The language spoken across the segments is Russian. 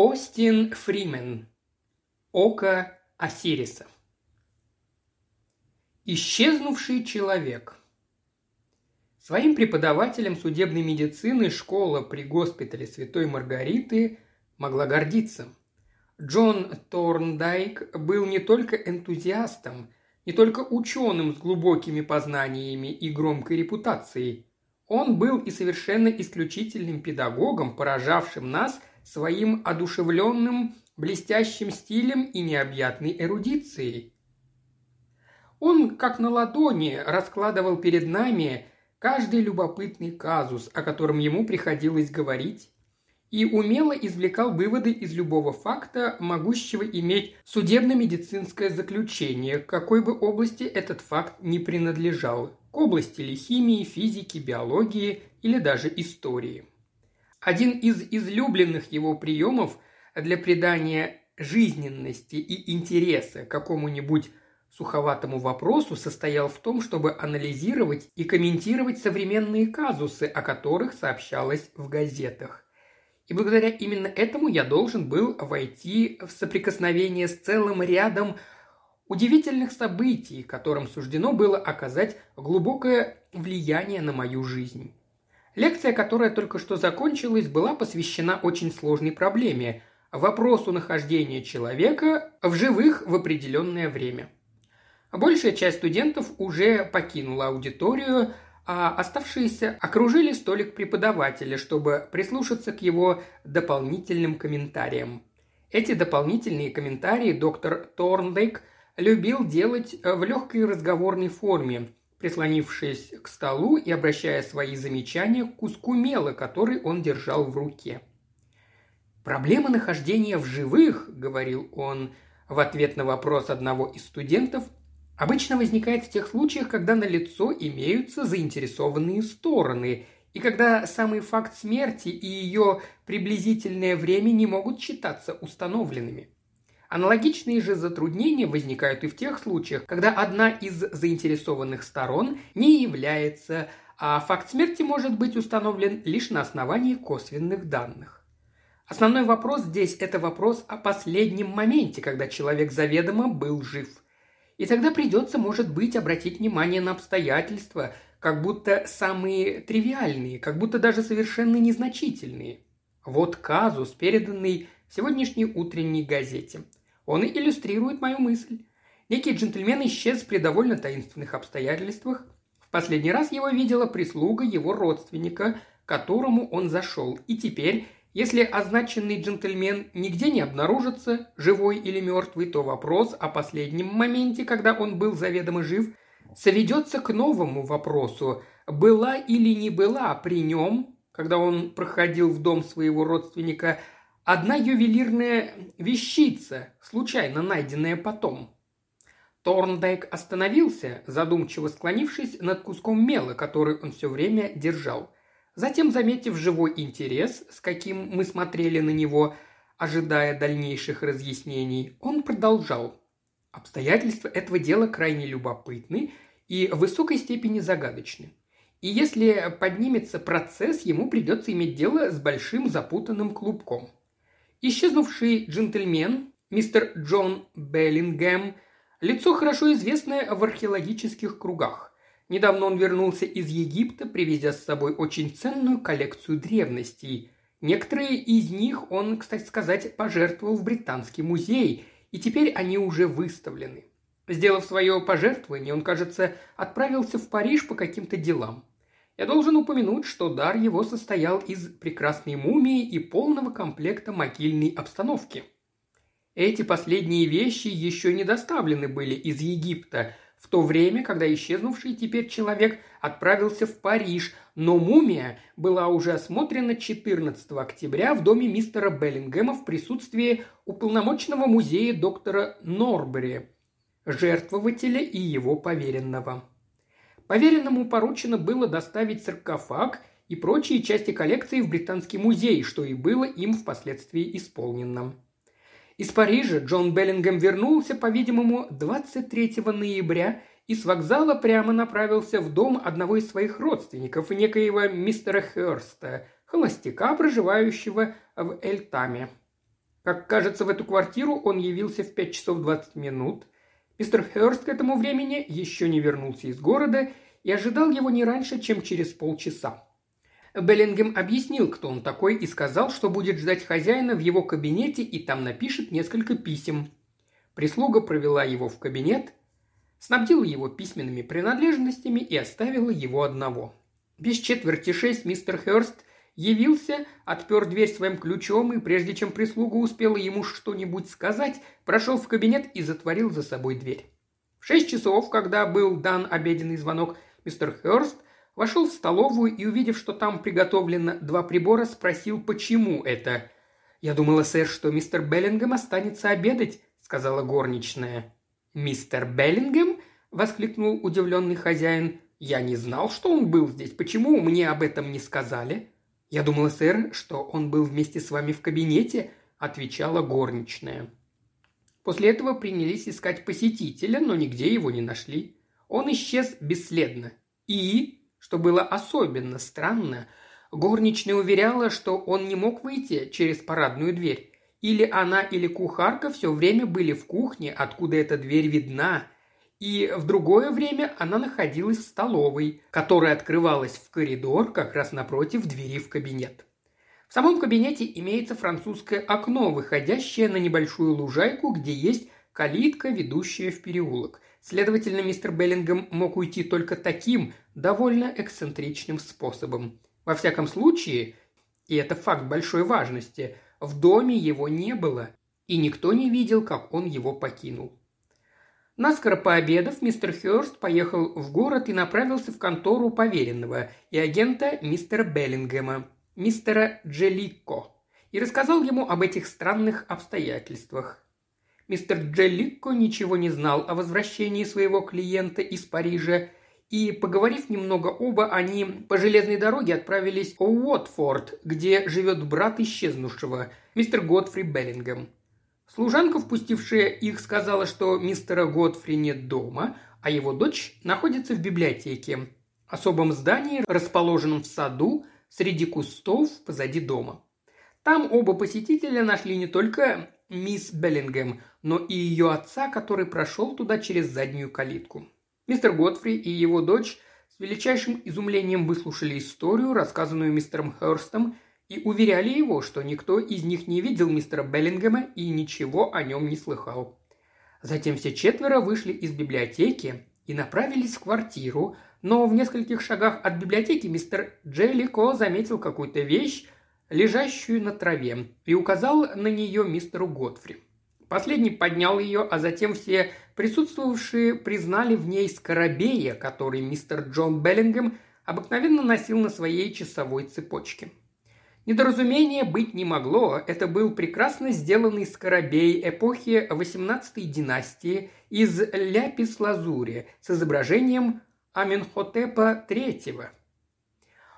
Остин Фримен. Око Осириса. Исчезнувший человек. Своим преподавателем судебной медицины школа при госпитале Святой Маргариты могла гордиться. Джон Торндайк был не только энтузиастом, не только ученым с глубокими познаниями и громкой репутацией. Он был и совершенно исключительным педагогом, поражавшим нас своим одушевленным, блестящим стилем и необъятной эрудицией. Он, как на ладони, раскладывал перед нами каждый любопытный казус, о котором ему приходилось говорить, и умело извлекал выводы из любого факта, могущего иметь судебно-медицинское заключение, к какой бы области этот факт не принадлежал, к области ли химии, физики, биологии или даже истории. Один из излюбленных его приемов для придания жизненности и интереса какому-нибудь суховатому вопросу состоял в том, чтобы анализировать и комментировать современные казусы, о которых сообщалось в газетах. И благодаря именно этому я должен был войти в соприкосновение с целым рядом удивительных событий, которым суждено было оказать глубокое влияние на мою жизнь. Лекция, которая только что закончилась, была посвящена очень сложной проблеме – вопросу нахождения человека в живых в определенное время. Большая часть студентов уже покинула аудиторию, а оставшиеся окружили столик преподавателя, чтобы прислушаться к его дополнительным комментариям. Эти дополнительные комментарии доктор Торндейк любил делать в легкой разговорной форме, прислонившись к столу и обращая свои замечания к куску мела, который он держал в руке. «Проблема нахождения в живых», — говорил он в ответ на вопрос одного из студентов, обычно возникает в тех случаях, когда на лицо имеются заинтересованные стороны и когда самый факт смерти и ее приблизительное время не могут считаться установленными. Аналогичные же затруднения возникают и в тех случаях, когда одна из заинтересованных сторон не является, а факт смерти может быть установлен лишь на основании косвенных данных. Основной вопрос здесь – это вопрос о последнем моменте, когда человек заведомо был жив. И тогда придется, может быть, обратить внимание на обстоятельства, как будто самые тривиальные, как будто даже совершенно незначительные. Вот казус, переданный в сегодняшней утренней газете – он и иллюстрирует мою мысль. Некий джентльмен исчез при довольно таинственных обстоятельствах. В последний раз его видела прислуга его родственника, к которому он зашел. И теперь, если означенный джентльмен нигде не обнаружится, живой или мертвый, то вопрос о последнем моменте, когда он был заведомо жив, сведется к новому вопросу, была или не была при нем, когда он проходил в дом своего родственника – одна ювелирная вещица, случайно найденная потом. Торндайк остановился, задумчиво склонившись над куском мела, который он все время держал. Затем, заметив живой интерес, с каким мы смотрели на него, ожидая дальнейших разъяснений, он продолжал. Обстоятельства этого дела крайне любопытны и в высокой степени загадочны. И если поднимется процесс, ему придется иметь дело с большим запутанным клубком. Исчезнувший джентльмен, мистер Джон Беллингем, лицо хорошо известное в археологических кругах. Недавно он вернулся из Египта, привезя с собой очень ценную коллекцию древностей. Некоторые из них он, кстати сказать, пожертвовал в Британский музей, и теперь они уже выставлены. Сделав свое пожертвование, он, кажется, отправился в Париж по каким-то делам. Я должен упомянуть, что дар его состоял из прекрасной мумии и полного комплекта могильной обстановки. Эти последние вещи еще не доставлены были из Египта, в то время, когда исчезнувший теперь человек отправился в Париж, но мумия была уже осмотрена 14 октября в доме мистера Беллингема в присутствии уполномоченного музея доктора Норбери, жертвователя и его поверенного. Поверенному поручено было доставить саркофаг и прочие части коллекции в Британский музей, что и было им впоследствии исполнено. Из Парижа Джон Беллингем вернулся, по-видимому, 23 ноября и с вокзала прямо направился в дом одного из своих родственников, некоего мистера Херста, холостяка, проживающего в Эльтаме. Как кажется, в эту квартиру он явился в 5 часов 20 минут. Мистер Хёрст к этому времени еще не вернулся из города и ожидал его не раньше, чем через полчаса. Беллингем объяснил, кто он такой, и сказал, что будет ждать хозяина в его кабинете и там напишет несколько писем. Прислуга провела его в кабинет, снабдила его письменными принадлежностями и оставила его одного. Без четверти шесть мистер Хёрст явился, отпер дверь своим ключом и, прежде чем прислуга успела ему что-нибудь сказать, прошел в кабинет и затворил за собой дверь. В шесть часов, когда был дан обеденный звонок, мистер Хёрст вошел в столовую и, увидев, что там приготовлено два прибора, спросил, почему это. «Я думала, сэр, что мистер Беллингем останется обедать», — сказала горничная. «Мистер Беллингем?» — воскликнул удивленный хозяин. «Я не знал, что он был здесь. Почему мне об этом не сказали?» «Я думала, сэр, что он был вместе с вами в кабинете», – отвечала горничная. После этого принялись искать посетителя, но нигде его не нашли. Он исчез бесследно. И, что было особенно странно, горничная уверяла, что он не мог выйти через парадную дверь. Или она, или кухарка все время были в кухне, откуда эта дверь видна – и в другое время она находилась в столовой, которая открывалась в коридор как раз напротив двери в кабинет. В самом кабинете имеется французское окно, выходящее на небольшую лужайку, где есть калитка, ведущая в переулок. Следовательно, мистер Беллингем мог уйти только таким, довольно эксцентричным способом. Во всяком случае, и это факт большой важности, в доме его не было, и никто не видел, как он его покинул. Наскоро пообедав, мистер Хёрст поехал в город и направился в контору поверенного и агента мистера Беллингема, мистера Джеликко, и рассказал ему об этих странных обстоятельствах. Мистер Джеликко ничего не знал о возвращении своего клиента из Парижа, и, поговорив немного оба, они по железной дороге отправились в Уотфорд, где живет брат исчезнувшего, мистер Годфри Беллингем. Служанка, впустившая их, сказала, что мистера Годфри нет дома, а его дочь находится в библиотеке, особом здании, расположенном в саду среди кустов позади дома. Там оба посетителя нашли не только мисс Беллингем, но и ее отца, который прошел туда через заднюю калитку. Мистер Годфри и его дочь с величайшим изумлением выслушали историю, рассказанную мистером Херстом и уверяли его, что никто из них не видел мистера Беллингема и ничего о нем не слыхал. Затем все четверо вышли из библиотеки и направились в квартиру, но в нескольких шагах от библиотеки мистер Джеллико заметил какую-то вещь, лежащую на траве, и указал на нее мистеру Годфри. Последний поднял ее, а затем все присутствовавшие признали в ней скоробея, который мистер Джон Беллингем обыкновенно носил на своей часовой цепочке. Недоразумения быть не могло, это был прекрасно сделанный скоробей эпохи 18-й династии из ляпис-лазури с изображением Аменхотепа III.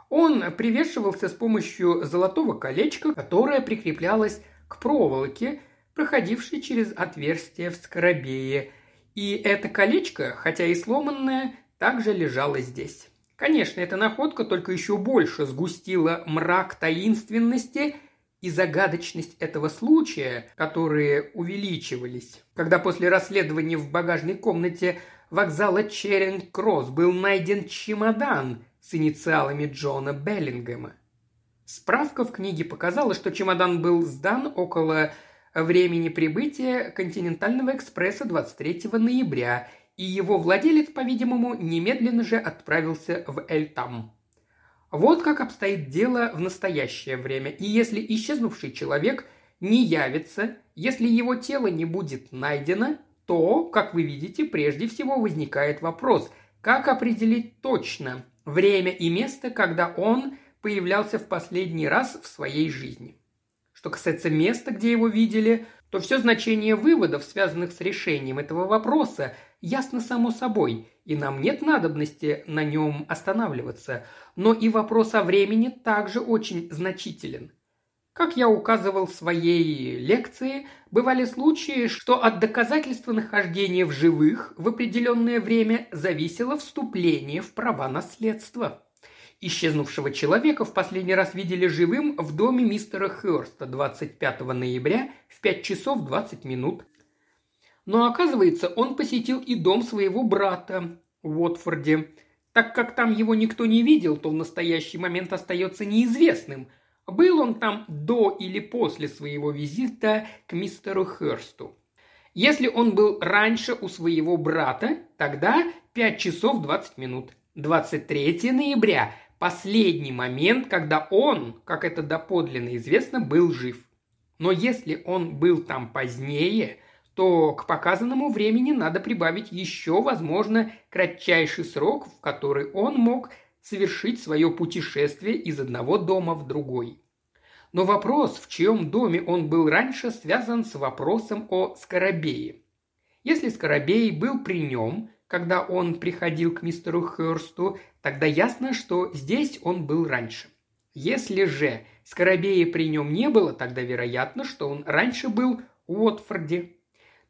Он привешивался с помощью золотого колечка, которое прикреплялось к проволоке, проходившей через отверстие в скоробее, и это колечко, хотя и сломанное, также лежало здесь. Конечно, эта находка только еще больше сгустила мрак таинственности и загадочность этого случая, которые увеличивались, когда после расследования в багажной комнате вокзала Черинг-Кросс был найден чемодан с инициалами Джона Беллингема. Справка в книге показала, что чемодан был сдан около времени прибытия континентального экспресса 23 ноября и его владелец, по-видимому, немедленно же отправился в Эльтам. Вот как обстоит дело в настоящее время, и если исчезнувший человек не явится, если его тело не будет найдено, то, как вы видите, прежде всего возникает вопрос, как определить точно время и место, когда он появлялся в последний раз в своей жизни. Что касается места, где его видели, то все значение выводов, связанных с решением этого вопроса, ясно само собой, и нам нет надобности на нем останавливаться, но и вопрос о времени также очень значителен. Как я указывал в своей лекции, бывали случаи, что от доказательства нахождения в живых в определенное время зависело вступление в права наследства. Исчезнувшего человека в последний раз видели живым в доме мистера Хёрста 25 ноября в 5 часов 20 минут. Но оказывается, он посетил и дом своего брата в Уотфорде. Так как там его никто не видел, то в настоящий момент остается неизвестным, был он там до или после своего визита к мистеру Хёрсту. Если он был раньше у своего брата, тогда 5 часов 20 минут. 23 ноября – последний момент, когда он, как это доподлинно известно, был жив. Но если он был там позднее, то к показанному времени надо прибавить еще, возможно, кратчайший срок, в который он мог совершить свое путешествие из одного дома в другой. Но вопрос, в чьем доме он был раньше, связан с вопросом о Скоробее. Если Скоробей был при нем, когда он приходил к мистеру Хёрсту, тогда ясно, что здесь он был раньше. Если же Скоробея при нем не было, тогда вероятно, что он раньше был в Уотфорде.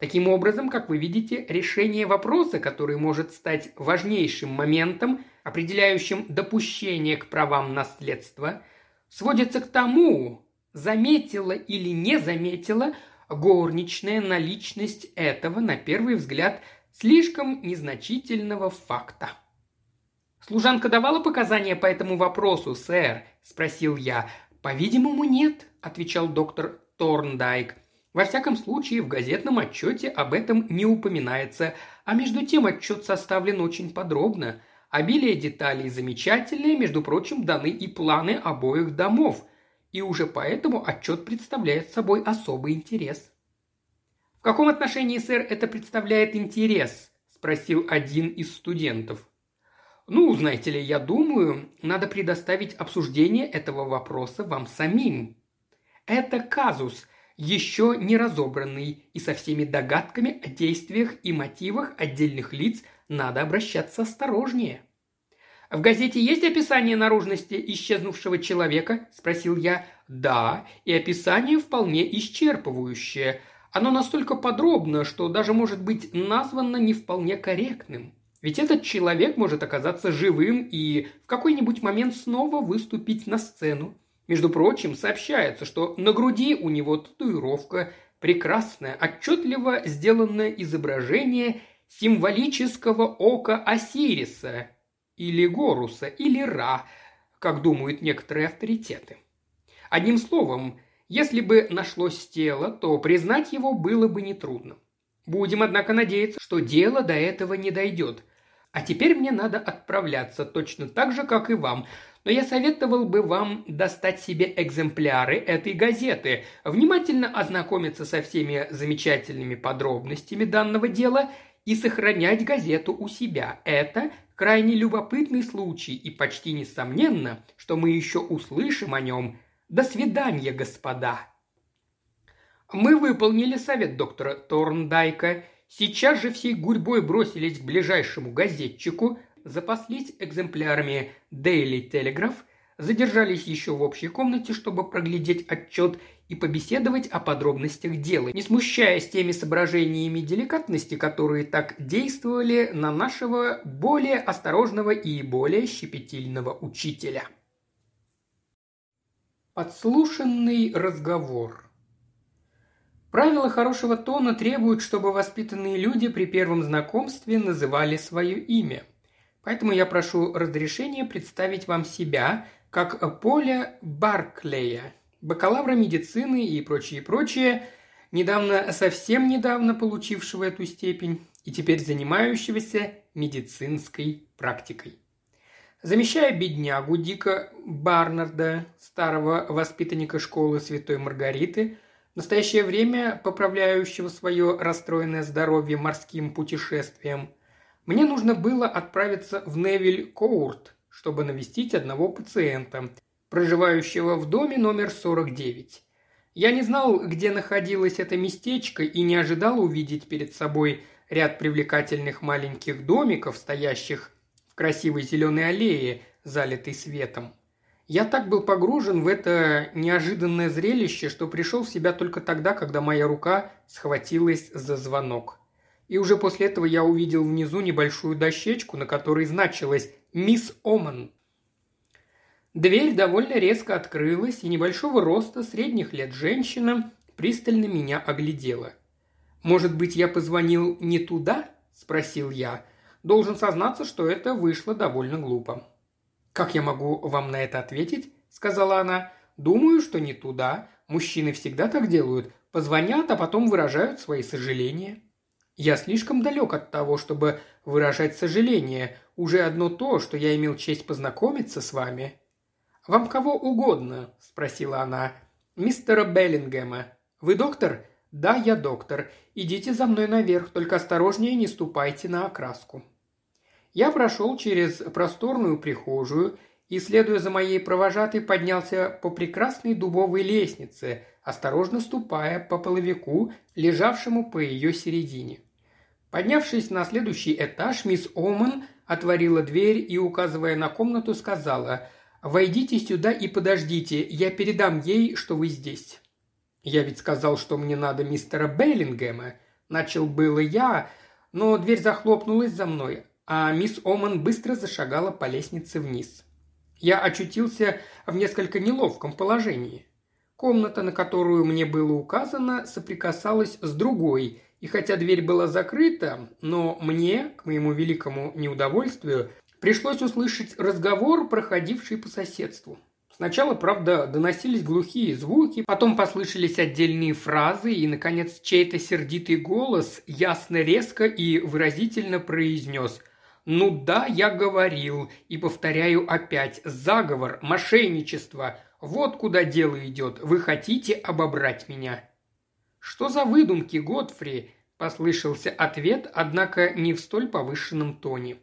Таким образом, как вы видите, решение вопроса, который может стать важнейшим моментом, определяющим допущение к правам наследства, сводится к тому, заметила или не заметила горничная наличность этого, на первый взгляд, слишком незначительного факта. «Служанка давала показания по этому вопросу, сэр?» – спросил я. «По-видимому, нет», – отвечал доктор Торндайк. Во всяком случае, в газетном отчете об этом не упоминается, а между тем отчет составлен очень подробно. Обилие деталей замечательное, между прочим, даны и планы обоих домов, и уже поэтому отчет представляет собой особый интерес. «В каком отношении, сэр, это представляет интерес?» – спросил один из студентов. «Ну, знаете ли, я думаю, надо предоставить обсуждение этого вопроса вам самим. Это казус, еще не разобранный, и со всеми догадками о действиях и мотивах отдельных лиц надо обращаться осторожнее. «В газете есть описание наружности исчезнувшего человека?» – спросил я. «Да, и описание вполне исчерпывающее. Оно настолько подробно, что даже может быть названо не вполне корректным. Ведь этот человек может оказаться живым и в какой-нибудь момент снова выступить на сцену. Между прочим, сообщается, что на груди у него татуировка, прекрасное, отчетливо сделанное изображение символического ока Осириса, или Горуса, или Ра, как думают некоторые авторитеты. Одним словом, если бы нашлось тело, то признать его было бы нетрудно. Будем, однако, надеяться, что дело до этого не дойдет. А теперь мне надо отправляться точно так же, как и вам, но я советовал бы вам достать себе экземпляры этой газеты, внимательно ознакомиться со всеми замечательными подробностями данного дела и сохранять газету у себя. Это крайне любопытный случай, и почти несомненно, что мы еще услышим о нем. До свидания, господа!» Мы выполнили совет доктора Торндайка. Сейчас же всей гурьбой бросились к ближайшему газетчику, запаслись экземплярами Daily Telegraph, задержались еще в общей комнате, чтобы проглядеть отчет и побеседовать о подробностях дела, не смущаясь теми соображениями деликатности, которые так действовали на нашего более осторожного и более щепетильного учителя. Подслушанный разговор – Правила хорошего тона требуют, чтобы воспитанные люди при первом знакомстве называли свое имя. Поэтому я прошу разрешения представить вам себя как Поля Барклея, бакалавра медицины и прочее, прочее, недавно, совсем недавно получившего эту степень и теперь занимающегося медицинской практикой. Замещая беднягу Дика Барнарда, старого воспитанника школы Святой Маргариты, в настоящее время поправляющего свое расстроенное здоровье морским путешествием – мне нужно было отправиться в Невиль-Коурт, чтобы навестить одного пациента, проживающего в доме номер 49. Я не знал, где находилось это местечко и не ожидал увидеть перед собой ряд привлекательных маленьких домиков, стоящих в красивой зеленой аллее, залитой светом. Я так был погружен в это неожиданное зрелище, что пришел в себя только тогда, когда моя рука схватилась за звонок и уже после этого я увидел внизу небольшую дощечку, на которой значилось «Мисс Оман». Дверь довольно резко открылась, и небольшого роста средних лет женщина пристально меня оглядела. «Может быть, я позвонил не туда?» – спросил я. Должен сознаться, что это вышло довольно глупо. «Как я могу вам на это ответить?» – сказала она. «Думаю, что не туда. Мужчины всегда так делают. Позвонят, а потом выражают свои сожаления». «Я слишком далек от того, чтобы выражать сожаление. Уже одно то, что я имел честь познакомиться с вами». «Вам кого угодно?» – спросила она. «Мистера Беллингема. Вы доктор?» «Да, я доктор. Идите за мной наверх, только осторожнее не ступайте на окраску». Я прошел через просторную прихожую и, следуя за моей провожатой, поднялся по прекрасной дубовой лестнице, осторожно ступая по половику, лежавшему по ее середине. Поднявшись на следующий этаж, мисс Оман отворила дверь и, указывая на комнату, сказала «Войдите сюда и подождите, я передам ей, что вы здесь». «Я ведь сказал, что мне надо мистера Беллингема», – начал было я, но дверь захлопнулась за мной, а мисс Оман быстро зашагала по лестнице вниз. Я очутился в несколько неловком положении. Комната, на которую мне было указано, соприкасалась с другой, и хотя дверь была закрыта, но мне, к моему великому неудовольствию, пришлось услышать разговор, проходивший по соседству. Сначала, правда, доносились глухие звуки, потом послышались отдельные фразы, и, наконец, чей-то сердитый голос ясно, резко и выразительно произнес «Ну да, я говорил, и повторяю опять, заговор, мошенничество, вот куда дело идет, вы хотите обобрать меня». «Что за выдумки, Годфри?» – послышался ответ, однако не в столь повышенном тоне.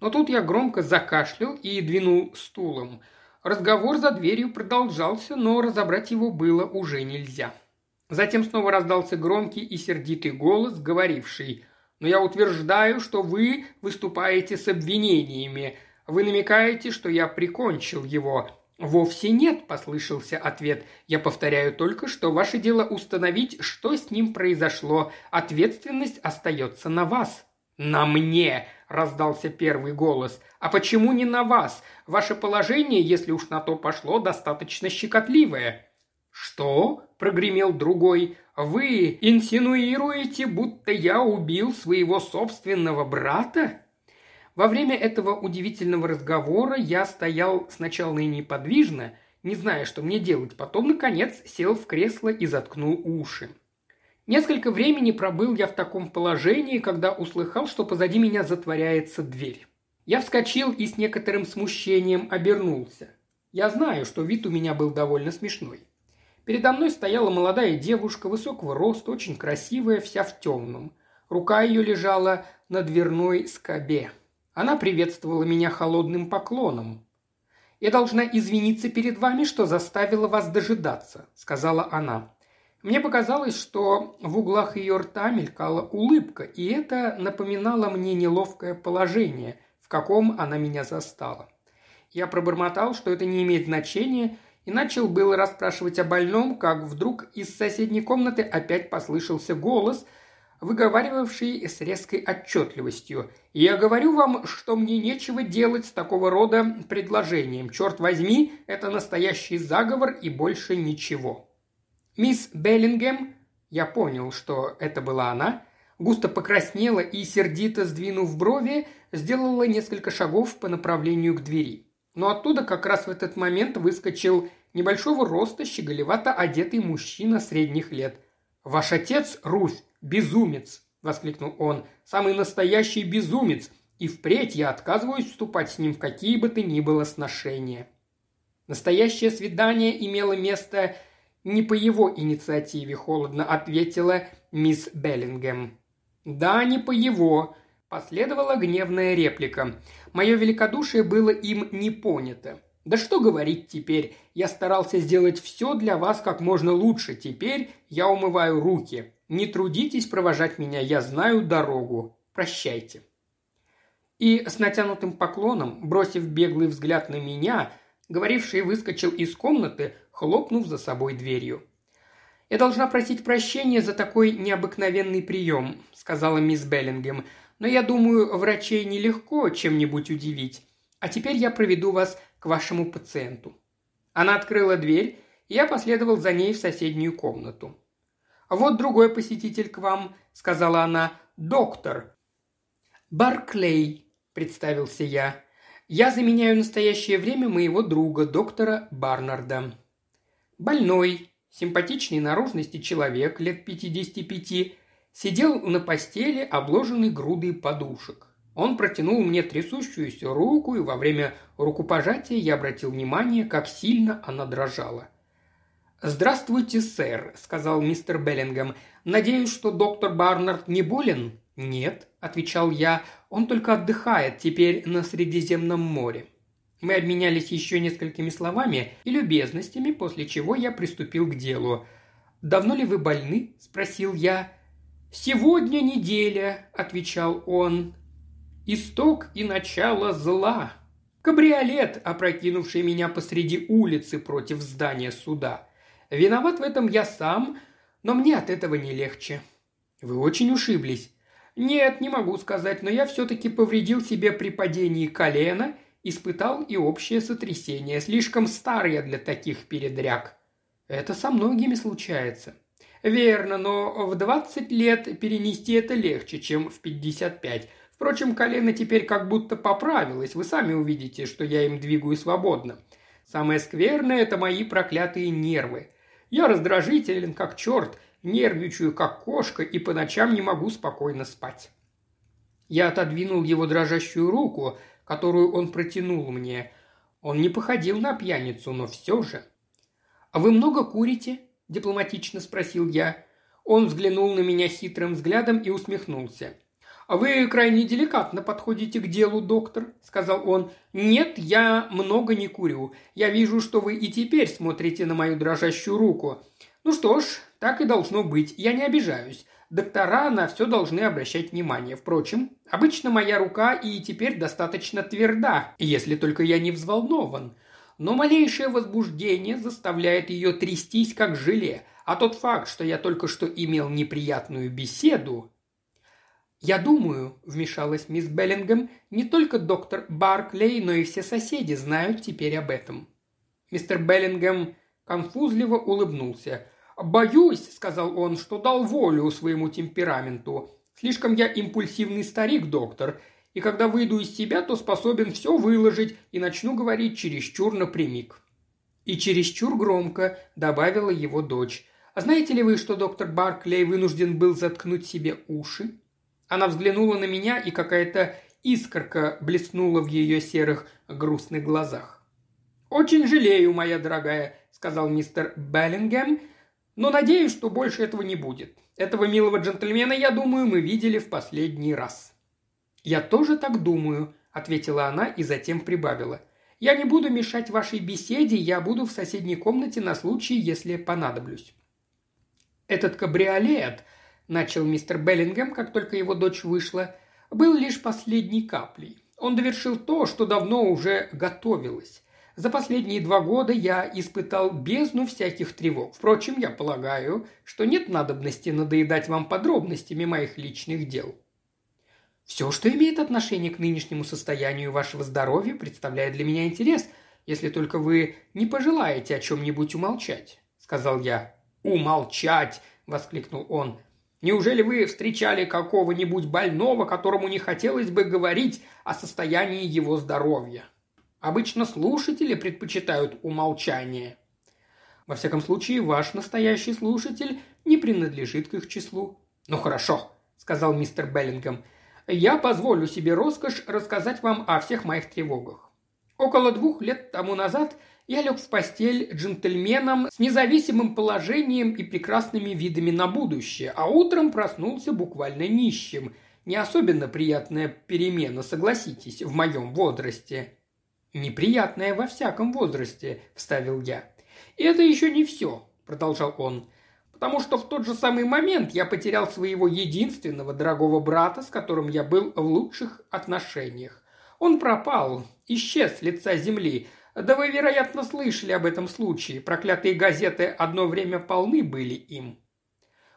Но тут я громко закашлял и двинул стулом – Разговор за дверью продолжался, но разобрать его было уже нельзя. Затем снова раздался громкий и сердитый голос, говоривший «Но я утверждаю, что вы выступаете с обвинениями. Вы намекаете, что я прикончил его. «Вовсе нет», – послышался ответ. «Я повторяю только, что ваше дело установить, что с ним произошло. Ответственность остается на вас». «На мне!» – раздался первый голос. «А почему не на вас? Ваше положение, если уж на то пошло, достаточно щекотливое». «Что?» – прогремел другой. «Вы инсинуируете, будто я убил своего собственного брата?» Во время этого удивительного разговора я стоял сначала и неподвижно, не зная, что мне делать, потом, наконец, сел в кресло и заткнул уши. Несколько времени пробыл я в таком положении, когда услыхал, что позади меня затворяется дверь. Я вскочил и с некоторым смущением обернулся. Я знаю, что вид у меня был довольно смешной. Передо мной стояла молодая девушка высокого роста, очень красивая, вся в темном. Рука ее лежала на дверной скобе. Она приветствовала меня холодным поклоном. «Я должна извиниться перед вами, что заставила вас дожидаться», — сказала она. Мне показалось, что в углах ее рта мелькала улыбка, и это напоминало мне неловкое положение, в каком она меня застала. Я пробормотал, что это не имеет значения, и начал было расспрашивать о больном, как вдруг из соседней комнаты опять послышался голос, выговаривавший с резкой отчетливостью. «Я говорю вам, что мне нечего делать с такого рода предложением. Черт возьми, это настоящий заговор и больше ничего». Мисс Беллингем, я понял, что это была она, густо покраснела и, сердито сдвинув брови, сделала несколько шагов по направлению к двери. Но оттуда как раз в этот момент выскочил небольшого роста, щеголевато одетый мужчина средних лет. «Ваш отец, Руфь, безумец!» – воскликнул он. «Самый настоящий безумец! И впредь я отказываюсь вступать с ним в какие бы то ни было сношения». Настоящее свидание имело место «Не по его инициативе», – холодно ответила мисс Беллингем. «Да, не по его», – последовала гневная реплика. «Мое великодушие было им не понято. Да что говорить теперь, я старался сделать все для вас как можно лучше. Теперь я умываю руки. Не трудитесь провожать меня, я знаю дорогу. Прощайте». И с натянутым поклоном, бросив беглый взгляд на меня, говоривший выскочил из комнаты, хлопнув за собой дверью. «Я должна просить прощения за такой необыкновенный прием», – сказала мисс Беллингем, – «но я думаю, врачей нелегко чем-нибудь удивить. А теперь я проведу вас к вашему пациенту». Она открыла дверь, и я последовал за ней в соседнюю комнату. «Вот другой посетитель к вам», — сказала она, — «доктор». «Барклей», — представился я. «Я заменяю настоящее время моего друга, доктора Барнарда». Больной, симпатичной наружности человек лет 55 сидел на постели, обложенный грудой подушек. Он протянул мне трясущуюся руку, и во время рукопожатия я обратил внимание, как сильно она дрожала. «Здравствуйте, сэр», — сказал мистер Беллингем. «Надеюсь, что доктор Барнард не болен?» «Нет», — отвечал я, — «он только отдыхает теперь на Средиземном море». Мы обменялись еще несколькими словами и любезностями, после чего я приступил к делу. «Давно ли вы больны?» – спросил я. «Сегодня неделя», – отвечал он. «Исток и начало зла. Кабриолет, опрокинувший меня посреди улицы против здания суда. Виноват в этом я сам, но мне от этого не легче». «Вы очень ушиблись». «Нет, не могу сказать, но я все-таки повредил себе при падении колена – испытал и общее сотрясение, слишком старое для таких передряг. Это со многими случается. Верно, но в 20 лет перенести это легче, чем в 55. Впрочем, колено теперь как будто поправилось, вы сами увидите, что я им двигаю свободно. Самое скверное – это мои проклятые нервы. Я раздражителен, как черт, нервничаю, как кошка, и по ночам не могу спокойно спать. Я отодвинул его дрожащую руку, которую он протянул мне. Он не походил на пьяницу, но все же. «А вы много курите?» – дипломатично спросил я. Он взглянул на меня хитрым взглядом и усмехнулся. «А вы крайне деликатно подходите к делу, доктор», – сказал он. «Нет, я много не курю. Я вижу, что вы и теперь смотрите на мою дрожащую руку. Ну что ж, так и должно быть. Я не обижаюсь. Доктора на все должны обращать внимание. Впрочем, обычно моя рука и теперь достаточно тверда, если только я не взволнован. Но малейшее возбуждение заставляет ее трястись как желе, а тот факт, что я только что имел неприятную беседу... «Я думаю», – вмешалась мисс Беллингем, – «не только доктор Барклей, но и все соседи знают теперь об этом». Мистер Беллингем конфузливо улыбнулся – «Боюсь», — сказал он, — «что дал волю своему темпераменту. Слишком я импульсивный старик, доктор, и когда выйду из себя, то способен все выложить и начну говорить чересчур напрямик». «И чересчур громко», — добавила его дочь. «А знаете ли вы, что доктор Барклей вынужден был заткнуть себе уши?» Она взглянула на меня, и какая-то искорка блеснула в ее серых грустных глазах. «Очень жалею, моя дорогая», — сказал мистер Беллингем, но надеюсь, что больше этого не будет. Этого милого джентльмена, я думаю, мы видели в последний раз». «Я тоже так думаю», – ответила она и затем прибавила. «Я не буду мешать вашей беседе, я буду в соседней комнате на случай, если понадоблюсь». «Этот кабриолет», – начал мистер Беллингем, как только его дочь вышла, – был лишь последней каплей. Он довершил то, что давно уже готовилось. За последние два года я испытал бездну всяких тревог. Впрочем, я полагаю, что нет надобности надоедать вам подробностями моих личных дел. Все, что имеет отношение к нынешнему состоянию вашего здоровья, представляет для меня интерес, если только вы не пожелаете о чем-нибудь умолчать», — сказал я. «Умолчать!» — воскликнул он. «Неужели вы встречали какого-нибудь больного, которому не хотелось бы говорить о состоянии его здоровья? Обычно слушатели предпочитают умолчание. Во всяком случае, ваш настоящий слушатель не принадлежит к их числу. «Ну хорошо», — сказал мистер Беллингем, — «я позволю себе роскошь рассказать вам о всех моих тревогах. Около двух лет тому назад я лег в постель джентльменом с независимым положением и прекрасными видами на будущее, а утром проснулся буквально нищим. Не особенно приятная перемена, согласитесь, в моем возрасте. «Неприятное во всяком возрасте», – вставил я. «И это еще не все», – продолжал он. «Потому что в тот же самый момент я потерял своего единственного дорогого брата, с которым я был в лучших отношениях. Он пропал, исчез с лица земли. Да вы, вероятно, слышали об этом случае. Проклятые газеты одно время полны были им».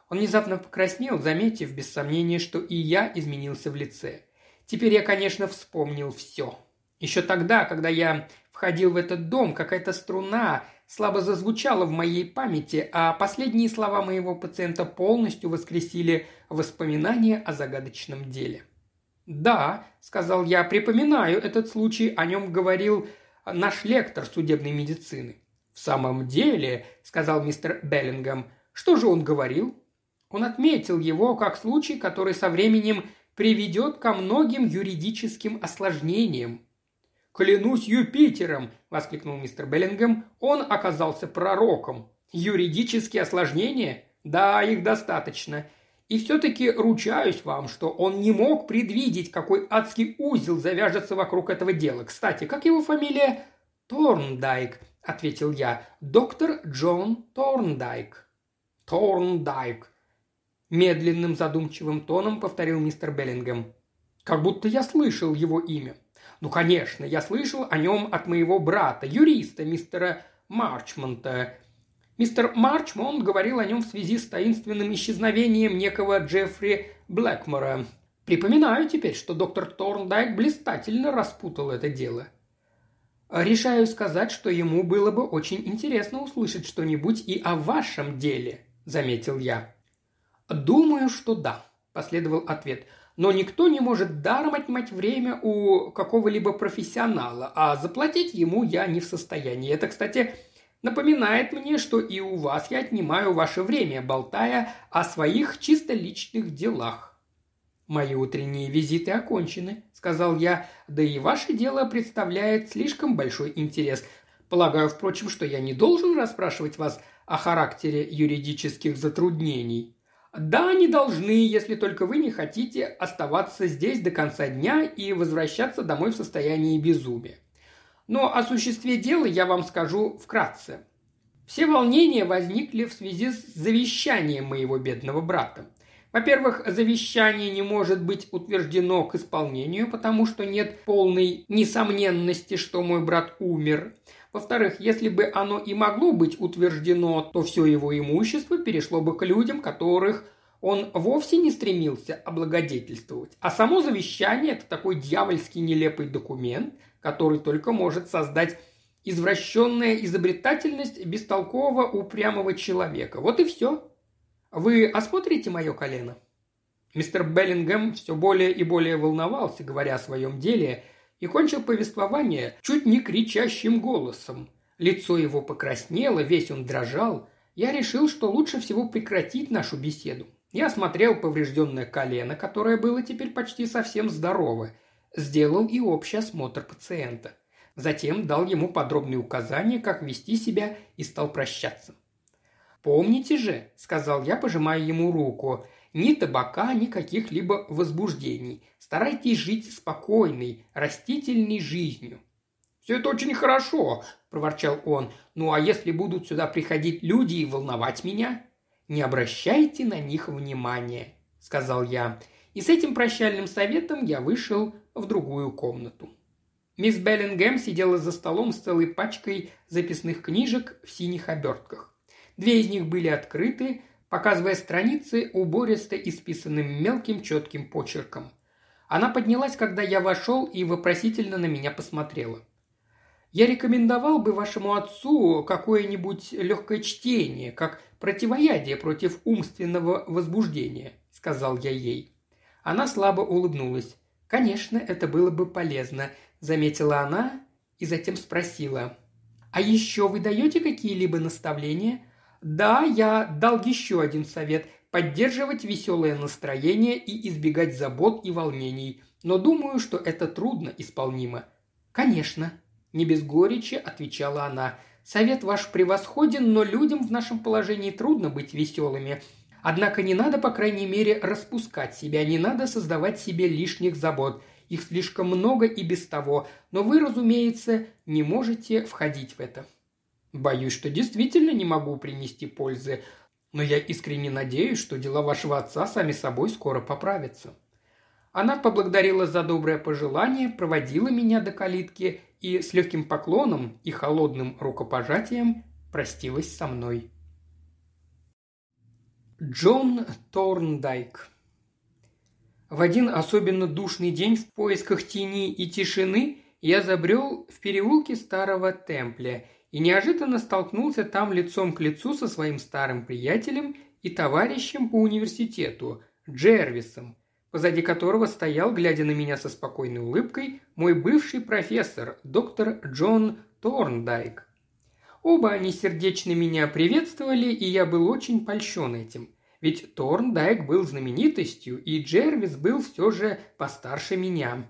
Он внезапно покраснел, заметив, без сомнения, что и я изменился в лице. Теперь я, конечно, вспомнил все. Еще тогда, когда я входил в этот дом, какая-то струна слабо зазвучала в моей памяти, а последние слова моего пациента полностью воскресили воспоминания о загадочном деле. «Да», — сказал я, — «припоминаю этот случай, о нем говорил наш лектор судебной медицины». «В самом деле», — сказал мистер Беллингем, — «что же он говорил?» Он отметил его как случай, который со временем приведет ко многим юридическим осложнениям. «Клянусь Юпитером!» – воскликнул мистер Беллингем. «Он оказался пророком. Юридические осложнения? Да, их достаточно. И все-таки ручаюсь вам, что он не мог предвидеть, какой адский узел завяжется вокруг этого дела. Кстати, как его фамилия? Торндайк, ответил я. Доктор Джон Торндайк. Торндайк. Медленным задумчивым тоном повторил мистер Беллингем. Как будто я слышал его имя. Ну, конечно, я слышал о нем от моего брата, юриста, мистера Марчмонта. Мистер Марчмонт говорил о нем в связи с таинственным исчезновением некого Джеффри Блэкмора. Припоминаю теперь, что доктор Торндайк блистательно распутал это дело. Решаю сказать, что ему было бы очень интересно услышать что-нибудь и о вашем деле, заметил я. Думаю, что да, последовал ответ. Но никто не может даром отнимать время у какого-либо профессионала, а заплатить ему я не в состоянии. Это, кстати, Напоминает мне, что и у вас я отнимаю ваше время, болтая о своих чисто личных делах. «Мои утренние визиты окончены», – сказал я, – «да и ваше дело представляет слишком большой интерес. Полагаю, впрочем, что я не должен расспрашивать вас о характере юридических затруднений». «Да, не должны, если только вы не хотите оставаться здесь до конца дня и возвращаться домой в состоянии безумия. Но о существе дела я вам скажу вкратце. Все волнения возникли в связи с завещанием моего бедного брата. Во-первых, завещание не может быть утверждено к исполнению, потому что нет полной несомненности, что мой брат умер. Во-вторых, если бы оно и могло быть утверждено, то все его имущество перешло бы к людям, которых он вовсе не стремился облагодетельствовать. А само завещание – это такой дьявольский нелепый документ, который только может создать извращенная изобретательность бестолкового упрямого человека. Вот и все. Вы осмотрите мое колено?» Мистер Беллингем все более и более волновался, говоря о своем деле, и кончил повествование чуть не кричащим голосом. Лицо его покраснело, весь он дрожал. Я решил, что лучше всего прекратить нашу беседу. Я осмотрел поврежденное колено, которое было теперь почти совсем здорово, сделал и общий осмотр пациента. Затем дал ему подробные указания, как вести себя, и стал прощаться. «Помните же», – сказал я, пожимая ему руку, – «ни табака, ни каких-либо возбуждений. Старайтесь жить спокойной, растительной жизнью». «Все это очень хорошо», – проворчал он. «Ну а если будут сюда приходить люди и волновать меня?» «Не обращайте на них внимания», – сказал я. И с этим прощальным советом я вышел в другую комнату. Мисс Беллингем сидела за столом с целой пачкой записных книжек в синих обертках. Две из них были открыты, показывая страницы убористо исписанным мелким четким почерком. Она поднялась, когда я вошел, и вопросительно на меня посмотрела. «Я рекомендовал бы вашему отцу какое-нибудь легкое чтение, как противоядие против умственного возбуждения», – сказал я ей. Она слабо улыбнулась. «Конечно, это было бы полезно», – заметила она и затем спросила. «А еще вы даете какие-либо наставления?» «Да, я дал еще один совет – поддерживать веселое настроение и избегать забот и волнений. Но думаю, что это трудно исполнимо». «Конечно», – не без горечи отвечала она. «Совет ваш превосходен, но людям в нашем положении трудно быть веселыми. Однако не надо, по крайней мере, распускать себя, не надо создавать себе лишних забот. Их слишком много и без того, но вы, разумеется, не можете входить в это. Боюсь, что действительно не могу принести пользы, но я искренне надеюсь, что дела вашего отца сами собой скоро поправятся. Она поблагодарила за доброе пожелание, проводила меня до калитки и с легким поклоном и холодным рукопожатием простилась со мной. Джон Торндайк В один особенно душный день в поисках тени и тишины я забрел в переулке старого Темпля и неожиданно столкнулся там лицом к лицу со своим старым приятелем и товарищем по университету, Джервисом, позади которого стоял, глядя на меня со спокойной улыбкой, мой бывший профессор, доктор Джон Торндайк. Оба они сердечно меня приветствовали, и я был очень польщен этим. Ведь Торндайк был знаменитостью, и Джервис был все же постарше меня.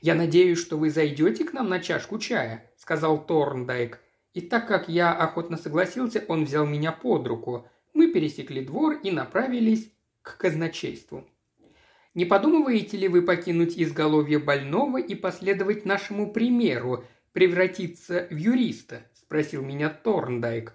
«Я надеюсь, что вы зайдете к нам на чашку чая», – сказал Торндайк. И так как я охотно согласился, он взял меня под руку. Мы пересекли двор и направились к казначейству. «Не подумываете ли вы покинуть изголовье больного и последовать нашему примеру, превратиться в юриста?» – спросил меня Торндайк.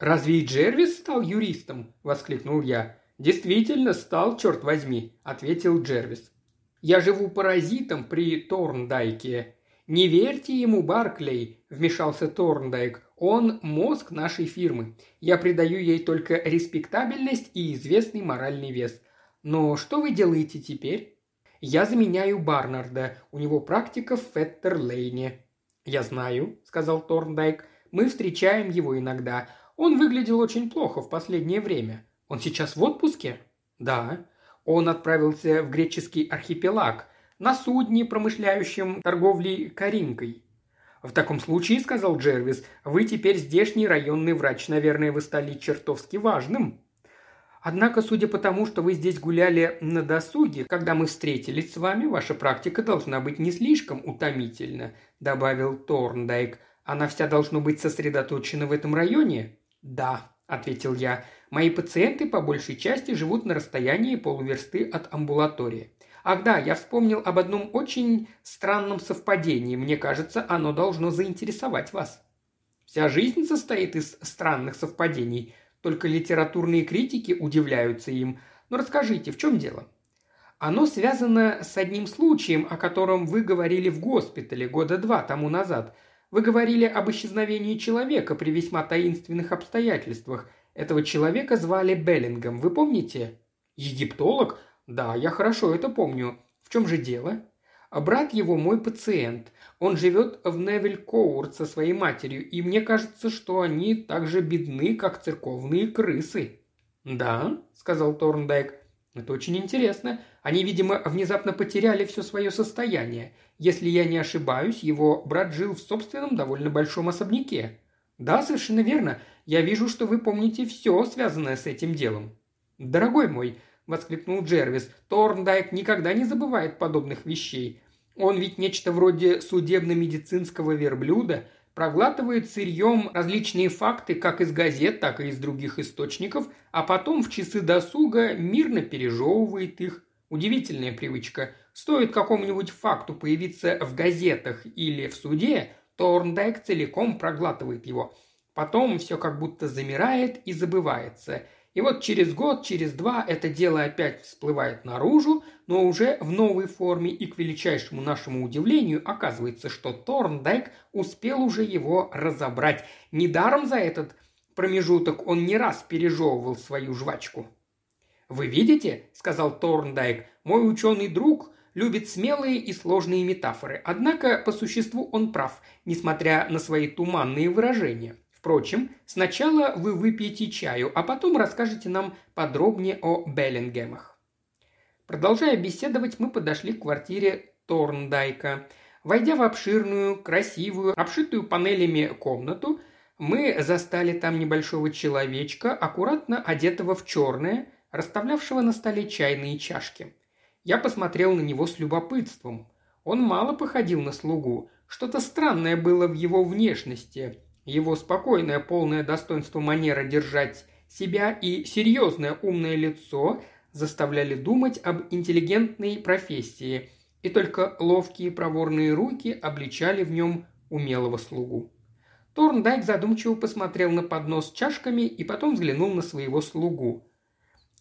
«Разве и Джервис стал юристом?» – воскликнул я. «Действительно стал, черт возьми», – ответил Джервис. «Я живу паразитом при Торндайке. Не верьте ему, Барклей», – вмешался Торндайк. «Он мозг нашей фирмы. Я придаю ей только респектабельность и известный моральный вес. Но что вы делаете теперь?» «Я заменяю Барнарда. У него практика в Феттерлейне». «Я знаю», – сказал Торндайк. «Мы встречаем его иногда. Он выглядел очень плохо в последнее время. Он сейчас в отпуске? Да. Он отправился в греческий архипелаг на судне, промышляющем торговлей коринкой. «В таком случае, — сказал Джервис, — вы теперь здешний районный врач. Наверное, вы стали чертовски важным». Однако, судя по тому, что вы здесь гуляли на досуге, когда мы встретились с вами, ваша практика должна быть не слишком утомительна», – добавил Торндайк. «Она вся должна быть сосредоточена в этом районе?» «Да», – ответил я. «Мои пациенты по большей части живут на расстоянии полуверсты от амбулатории. Ах да, я вспомнил об одном очень странном совпадении. Мне кажется, оно должно заинтересовать вас». Вся жизнь состоит из странных совпадений. Только литературные критики удивляются им. Но расскажите, в чем дело? Оно связано с одним случаем, о котором вы говорили в госпитале года два тому назад – вы говорили об исчезновении человека при весьма таинственных обстоятельствах. Этого человека звали Беллингом, вы помните? Египтолог? Да, я хорошо это помню. В чем же дело? Брат его мой пациент. Он живет в Невель Коурт со своей матерью, и мне кажется, что они так же бедны, как церковные крысы». «Да», — сказал Торндайк, — «это очень интересно. Они, видимо, внезапно потеряли все свое состояние. Если я не ошибаюсь, его брат жил в собственном довольно большом особняке. Да, совершенно верно. Я вижу, что вы помните все, связанное с этим делом. Дорогой мой, воскликнул Джервис, Торндайк никогда не забывает подобных вещей. Он ведь нечто вроде судебно-медицинского верблюда, проглатывает сырьем различные факты как из газет, так и из других источников, а потом в часы досуга мирно пережевывает их. Удивительная привычка. Стоит какому-нибудь факту появиться в газетах или в суде, Торндайк целиком проглатывает его. Потом все как будто замирает и забывается. И вот через год, через два это дело опять всплывает наружу, но уже в новой форме, и к величайшему нашему удивлению оказывается, что Торндайк успел уже его разобрать. Недаром за этот промежуток он не раз пережевывал свою жвачку. «Вы видите?» – сказал Торндайк. «Мой ученый друг любит смелые и сложные метафоры. Однако, по существу, он прав, несмотря на свои туманные выражения. Впрочем, сначала вы выпьете чаю, а потом расскажете нам подробнее о Беллингемах». Продолжая беседовать, мы подошли к квартире Торндайка. Войдя в обширную, красивую, обшитую панелями комнату, мы застали там небольшого человечка, аккуратно одетого в черное, расставлявшего на столе чайные чашки. Я посмотрел на него с любопытством. Он мало походил на слугу. Что-то странное было в его внешности. Его спокойное, полное достоинство манера держать себя и серьезное умное лицо заставляли думать об интеллигентной профессии, и только ловкие проворные руки обличали в нем умелого слугу. Торндайк задумчиво посмотрел на поднос с чашками и потом взглянул на своего слугу.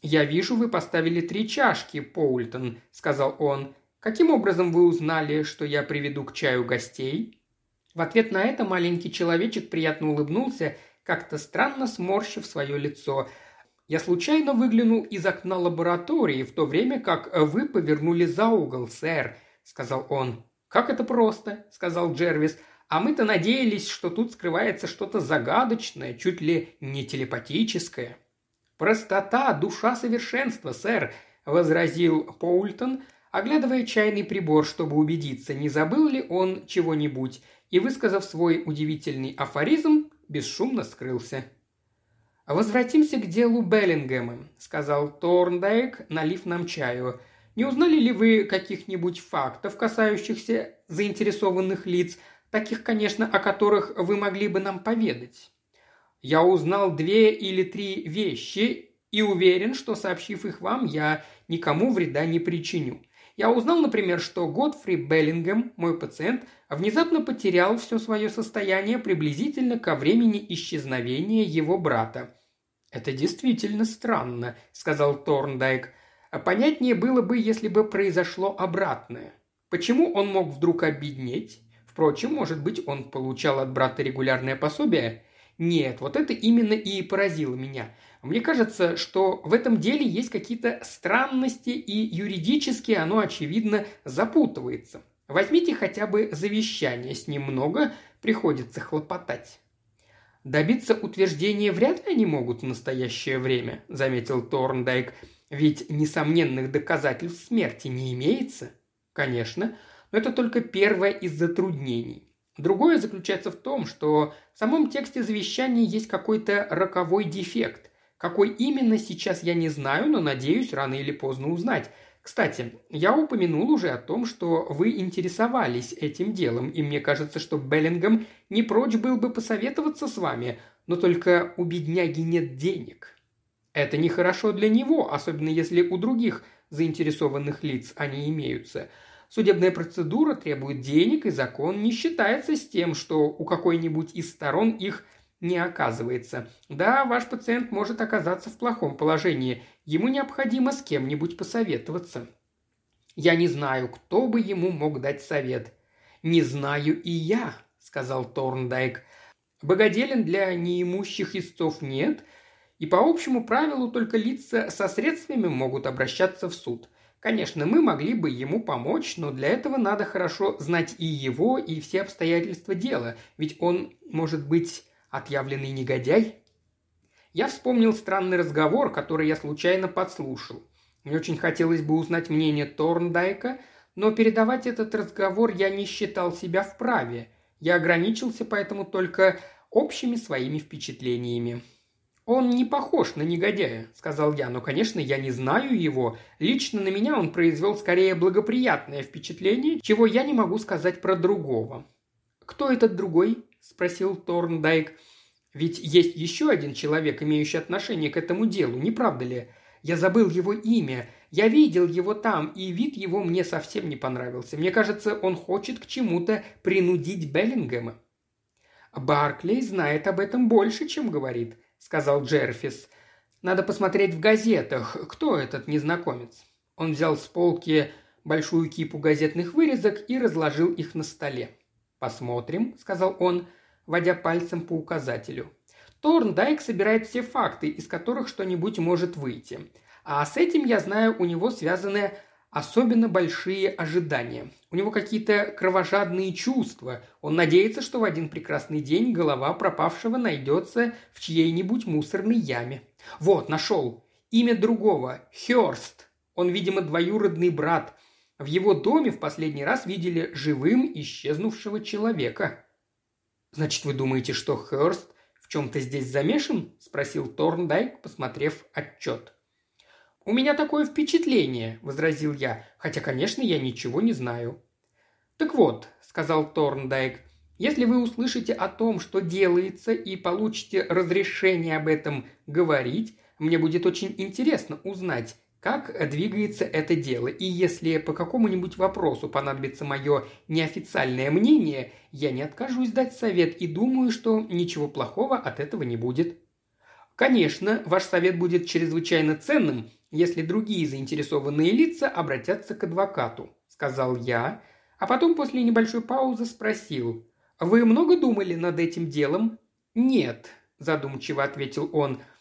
«Я вижу, вы поставили три чашки, Поультон», — сказал он. «Каким образом вы узнали, что я приведу к чаю гостей?» В ответ на это маленький человечек приятно улыбнулся, как-то странно сморщив свое лицо. «Я случайно выглянул из окна лаборатории в то время, как вы повернули за угол, сэр», — сказал он. «Как это просто», – сказал Джервис. «А мы-то надеялись, что тут скрывается что-то загадочное, чуть ли не телепатическое». «Простота – душа совершенства, сэр», – возразил Поультон, оглядывая чайный прибор, чтобы убедиться, не забыл ли он чего-нибудь, и, высказав свой удивительный афоризм, бесшумно скрылся. «Возвратимся к делу Беллингема», – сказал Торндайк, налив нам чаю. «Не узнали ли вы каких-нибудь фактов, касающихся заинтересованных лиц, таких, конечно, о которых вы могли бы нам поведать?» «Я узнал две или три вещи и уверен, что, сообщив их вам, я никому вреда не причиню. Я узнал, например, что Годфри Беллингем, мой пациент, внезапно потерял все свое состояние приблизительно ко времени исчезновения его брата. «Это действительно странно», — сказал Торндайк. «А понятнее было бы, если бы произошло обратное. Почему он мог вдруг обеднеть? Впрочем, может быть, он получал от брата регулярное пособие? Нет, вот это именно и поразило меня. Мне кажется, что в этом деле есть какие-то странности, и юридически оно, очевидно, запутывается. Возьмите хотя бы завещание, с ним много приходится хлопотать. «Добиться утверждения вряд ли они могут в настоящее время», – заметил Торндайк. «Ведь несомненных доказательств смерти не имеется». «Конечно, но это только первое из затруднений. Другое заключается в том, что в самом тексте завещания есть какой-то роковой дефект. Какой именно сейчас я не знаю, но надеюсь рано или поздно узнать. Кстати, я упомянул уже о том, что вы интересовались этим делом, и мне кажется, что Беллингем не прочь был бы посоветоваться с вами, но только у бедняги нет денег. Это нехорошо для него, особенно если у других заинтересованных лиц они имеются. Судебная процедура требует денег, и закон не считается с тем, что у какой-нибудь из сторон их не оказывается. Да, ваш пациент может оказаться в плохом положении. Ему необходимо с кем-нибудь посоветоваться. Я не знаю, кто бы ему мог дать совет. Не знаю и я, сказал Торндайк. Богоделен для неимущих истцов нет, и по общему правилу только лица со средствами могут обращаться в суд. Конечно, мы могли бы ему помочь, но для этого надо хорошо знать и его, и все обстоятельства дела, ведь он может быть Отъявленный негодяй? Я вспомнил странный разговор, который я случайно подслушал. Мне очень хотелось бы узнать мнение Торндайка, но передавать этот разговор я не считал себя вправе. Я ограничился поэтому только общими своими впечатлениями. «Он не похож на негодяя», – сказал я, – «но, конечно, я не знаю его. Лично на меня он произвел скорее благоприятное впечатление, чего я не могу сказать про другого». «Кто этот другой?» – спросил Торндайк. «Ведь есть еще один человек, имеющий отношение к этому делу, не правда ли? Я забыл его имя. Я видел его там, и вид его мне совсем не понравился. Мне кажется, он хочет к чему-то принудить Беллингема». «Барклей знает об этом больше, чем говорит», – сказал Джерфис. «Надо посмотреть в газетах, кто этот незнакомец». Он взял с полки большую кипу газетных вырезок и разложил их на столе. «Посмотрим», – сказал он, водя пальцем по указателю. Торндайк собирает все факты, из которых что-нибудь может выйти. А с этим, я знаю, у него связаны особенно большие ожидания. У него какие-то кровожадные чувства. Он надеется, что в один прекрасный день голова пропавшего найдется в чьей-нибудь мусорной яме. Вот, нашел. Имя другого. Хёрст. Он, видимо, двоюродный брат. В его доме в последний раз видели живым исчезнувшего человека. «Значит, вы думаете, что Хёрст в чем-то здесь замешан?» – спросил Торндайк, посмотрев отчет. «У меня такое впечатление», – возразил я, хотя, конечно, я ничего не знаю. «Так вот», – сказал Торндайк, – «если вы услышите о том, что делается, и получите разрешение об этом говорить, мне будет очень интересно узнать, как двигается это дело, и если по какому-нибудь вопросу понадобится мое неофициальное мнение, я не откажусь дать совет и думаю, что ничего плохого от этого не будет. Конечно, ваш совет будет чрезвычайно ценным, если другие заинтересованные лица обратятся к адвокату», – сказал я, а потом после небольшой паузы спросил, «Вы много думали над этим делом?» «Нет», – задумчиво ответил он, –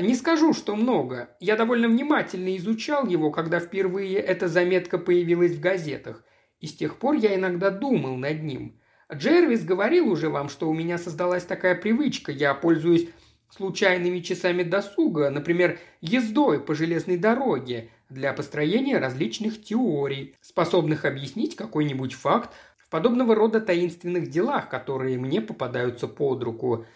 не скажу, что много. Я довольно внимательно изучал его, когда впервые эта заметка появилась в газетах. и с тех пор я иногда думал над ним. Джервис говорил уже вам, что у меня создалась такая привычка. Я пользуюсь случайными часами досуга, например, ездой по железной дороге, для построения различных теорий, способных объяснить какой-нибудь факт в подобного рода таинственных делах, которые мне попадаются под руку.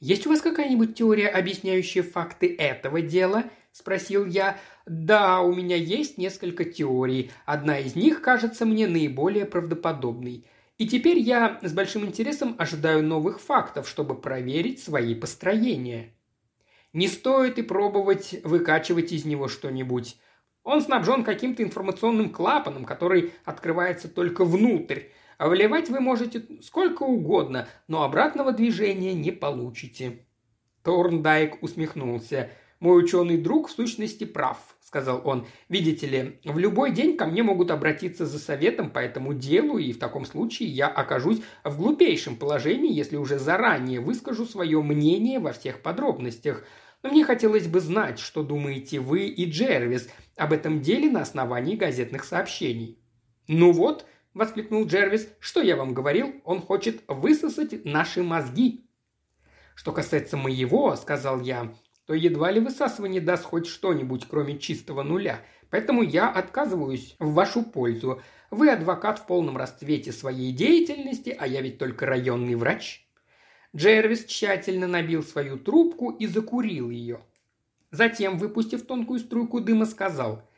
«Есть у вас какая-нибудь теория, объясняющая факты этого дела?» – спросил я. «Да, у меня есть несколько теорий. Одна из них кажется мне наиболее правдоподобной. И теперь я с большим интересом ожидаю новых фактов, чтобы проверить свои построения. Не стоит и пробовать выкачивать из него что-нибудь. Он снабжен каким-то информационным клапаном, который открывается только внутрь. А выливать вы можете сколько угодно, но обратного движения не получите. Торндайк усмехнулся. Мой ученый друг в сущности прав сказал он. «Видите ли, в любой день ко мне могут обратиться за советом по этому делу, и в таком случае я окажусь в глупейшем положении, если уже заранее выскажу свое мнение во всех подробностях. Но мне хотелось бы знать, что думаете вы и Джервис об этом деле на основании газетных сообщений». «Ну вот», – воскликнул Джервис, – «что я вам говорил? Он хочет высосать наши мозги». «Что касается моего», – сказал я, то едва ли высасывание даст хоть что-нибудь, кроме чистого нуля. Поэтому я отказываюсь в вашу пользу. Вы адвокат в полном расцвете своей деятельности, а я ведь только районный врач». Джервис тщательно набил свою трубку и закурил ее. Затем, выпустив тонкую струйку дыма, сказал –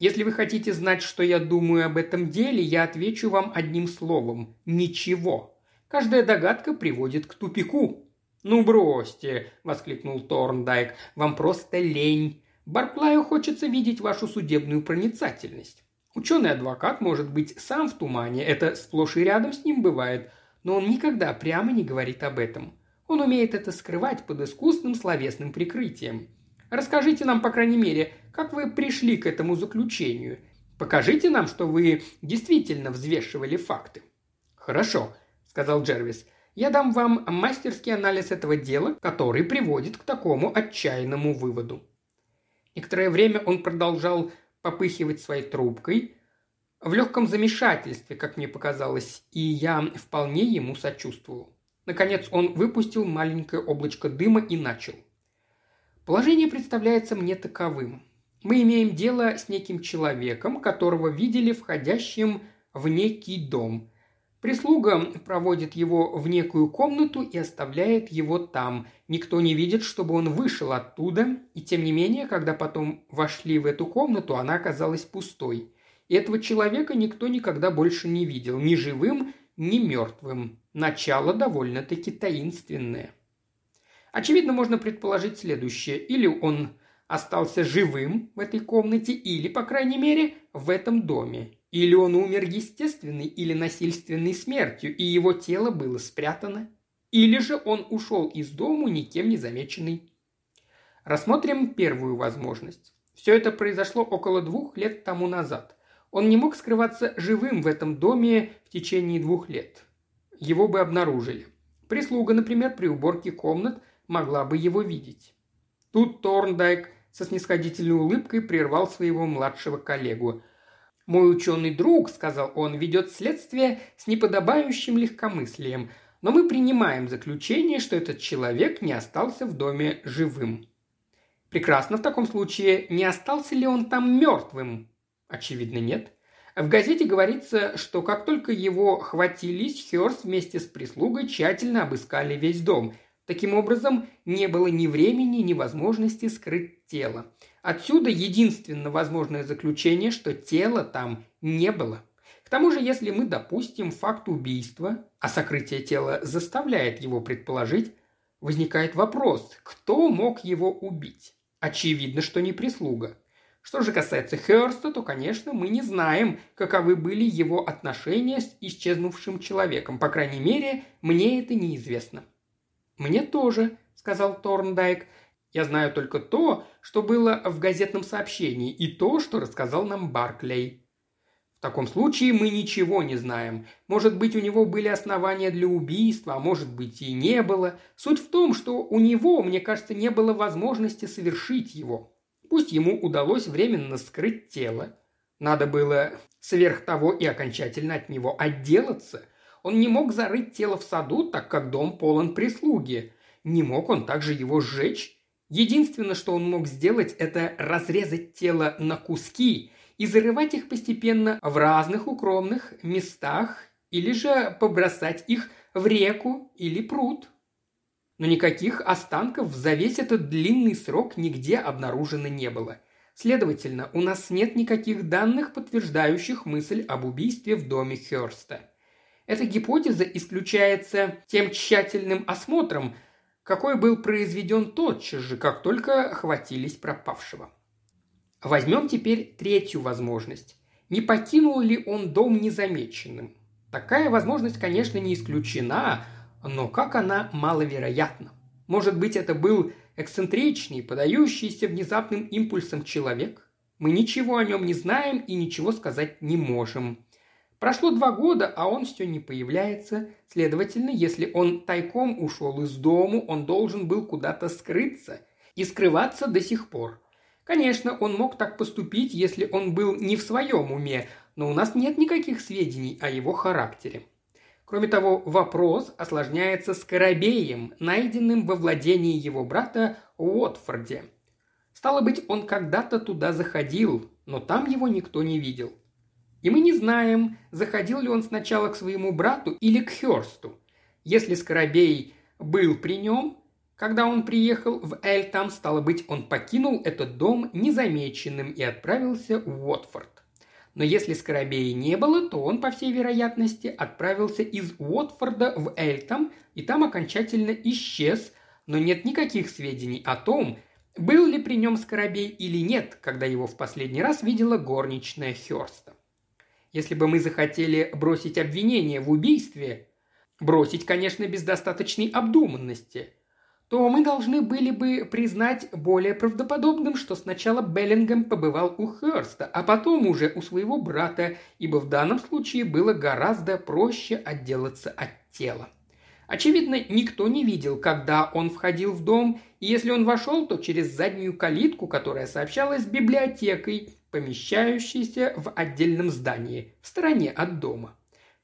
если вы хотите знать, что я думаю об этом деле, я отвечу вам одним словом – ничего. Каждая догадка приводит к тупику. «Ну бросьте!» – воскликнул Торндайк. «Вам просто лень. Барклаю хочется видеть вашу судебную проницательность. Ученый-адвокат может быть сам в тумане, это сплошь и рядом с ним бывает, но он никогда прямо не говорит об этом. Он умеет это скрывать под искусным словесным прикрытием. Расскажите нам, по крайней мере, как вы пришли к этому заключению. Покажите нам, что вы действительно взвешивали факты». «Хорошо», – сказал Джервис. – я дам вам мастерский анализ этого дела, который приводит к такому отчаянному выводу. Некоторое время он продолжал попыхивать своей трубкой, в легком замешательстве, как мне показалось, и я вполне ему сочувствовал. Наконец он выпустил маленькое облачко дыма и начал. Положение представляется мне таковым. Мы имеем дело с неким человеком, которого видели входящим в некий дом. Прислуга проводит его в некую комнату и оставляет его там. Никто не видит, чтобы он вышел оттуда, и тем не менее, когда потом вошли в эту комнату, она оказалась пустой. И этого человека никто никогда больше не видел, ни живым, ни мертвым. Начало довольно-таки таинственное. Очевидно, можно предположить следующее. Или он остался живым в этой комнате, или, по крайней мере, в этом доме. Или он умер естественной или насильственной смертью, и его тело было спрятано. Или же он ушел из дому никем не замеченный. Рассмотрим первую возможность. Все это произошло около двух лет тому назад. Он не мог скрываться живым в этом доме в течение двух лет. Его бы обнаружили. Прислуга, например, при уборке комнат могла бы его видеть. Тут Торндайк со снисходительной улыбкой прервал своего младшего коллегу. «Мой ученый друг», — сказал он, — «ведет следствие с неподобающим легкомыслием, но мы принимаем заключение, что этот человек не остался в доме живым». «Прекрасно в таком случае. Не остался ли он там мертвым?» «Очевидно, нет». В газете говорится, что как только его хватились, Хёрст вместе с прислугой тщательно обыскали весь дом. Таким образом, не было ни времени, ни возможности скрыть тело. Отсюда единственно возможное заключение, что тела там не было. К тому же, если мы допустим факт убийства, а сокрытие тела заставляет его предположить, возникает вопрос, кто мог его убить? Очевидно, что не прислуга. Что же касается Херста, то, конечно, мы не знаем, каковы были его отношения с исчезнувшим человеком. По крайней мере, мне это неизвестно. «Мне тоже», — сказал Торндайк. Я знаю только то, что было в газетном сообщении, и то, что рассказал нам Барклей. В таком случае мы ничего не знаем. Может быть, у него были основания для убийства, а может быть и не было. Суть в том, что у него, мне кажется, не было возможности совершить его. Пусть ему удалось временно скрыть тело. Надо было сверх того и окончательно от него отделаться. Он не мог зарыть тело в саду, так как дом полон прислуги. Не мог он также его сжечь. Единственное, что он мог сделать, это разрезать тело на куски и зарывать их постепенно в разных укромных местах или же побросать их в реку или пруд. Но никаких останков за весь этот длинный срок нигде обнаружено не было. Следовательно, у нас нет никаких данных, подтверждающих мысль об убийстве в доме Хёрста. Эта гипотеза исключается тем тщательным осмотром, какой был произведен тотчас же, как только охватились пропавшего. Возьмем теперь третью возможность. Не покинул ли он дом незамеченным? Такая возможность, конечно, не исключена, но как она маловероятна. Может быть, это был эксцентричный, подающийся внезапным импульсом человек? Мы ничего о нем не знаем и ничего сказать не можем. Прошло два года, а он все не появляется. Следовательно, если он тайком ушел из дому, он должен был куда-то скрыться и скрываться до сих пор. Конечно, он мог так поступить, если он был не в своем уме, но у нас нет никаких сведений о его характере. Кроме того, вопрос осложняется скоробеем, найденным во владении его брата Уотфорде. Стало быть, он когда-то туда заходил, но там его никто не видел. И мы не знаем, заходил ли он сначала к своему брату или к Хёрсту. Если Скоробей был при нем, когда он приехал в Эль, там, стало быть, он покинул этот дом незамеченным и отправился в Уотфорд. Но если Скоробея не было, то он, по всей вероятности, отправился из Уотфорда в Эльтам и там окончательно исчез, но нет никаких сведений о том, был ли при нем Скоробей или нет, когда его в последний раз видела горничная Хёрста. Если бы мы захотели бросить обвинение в убийстве, бросить, конечно, без достаточной обдуманности, то мы должны были бы признать более правдоподобным, что сначала Беллингем побывал у Херста, а потом уже у своего брата, ибо в данном случае было гораздо проще отделаться от тела. Очевидно, никто не видел, когда он входил в дом, и если он вошел, то через заднюю калитку, которая сообщалась с библиотекой, помещающейся в отдельном здании, в стороне от дома.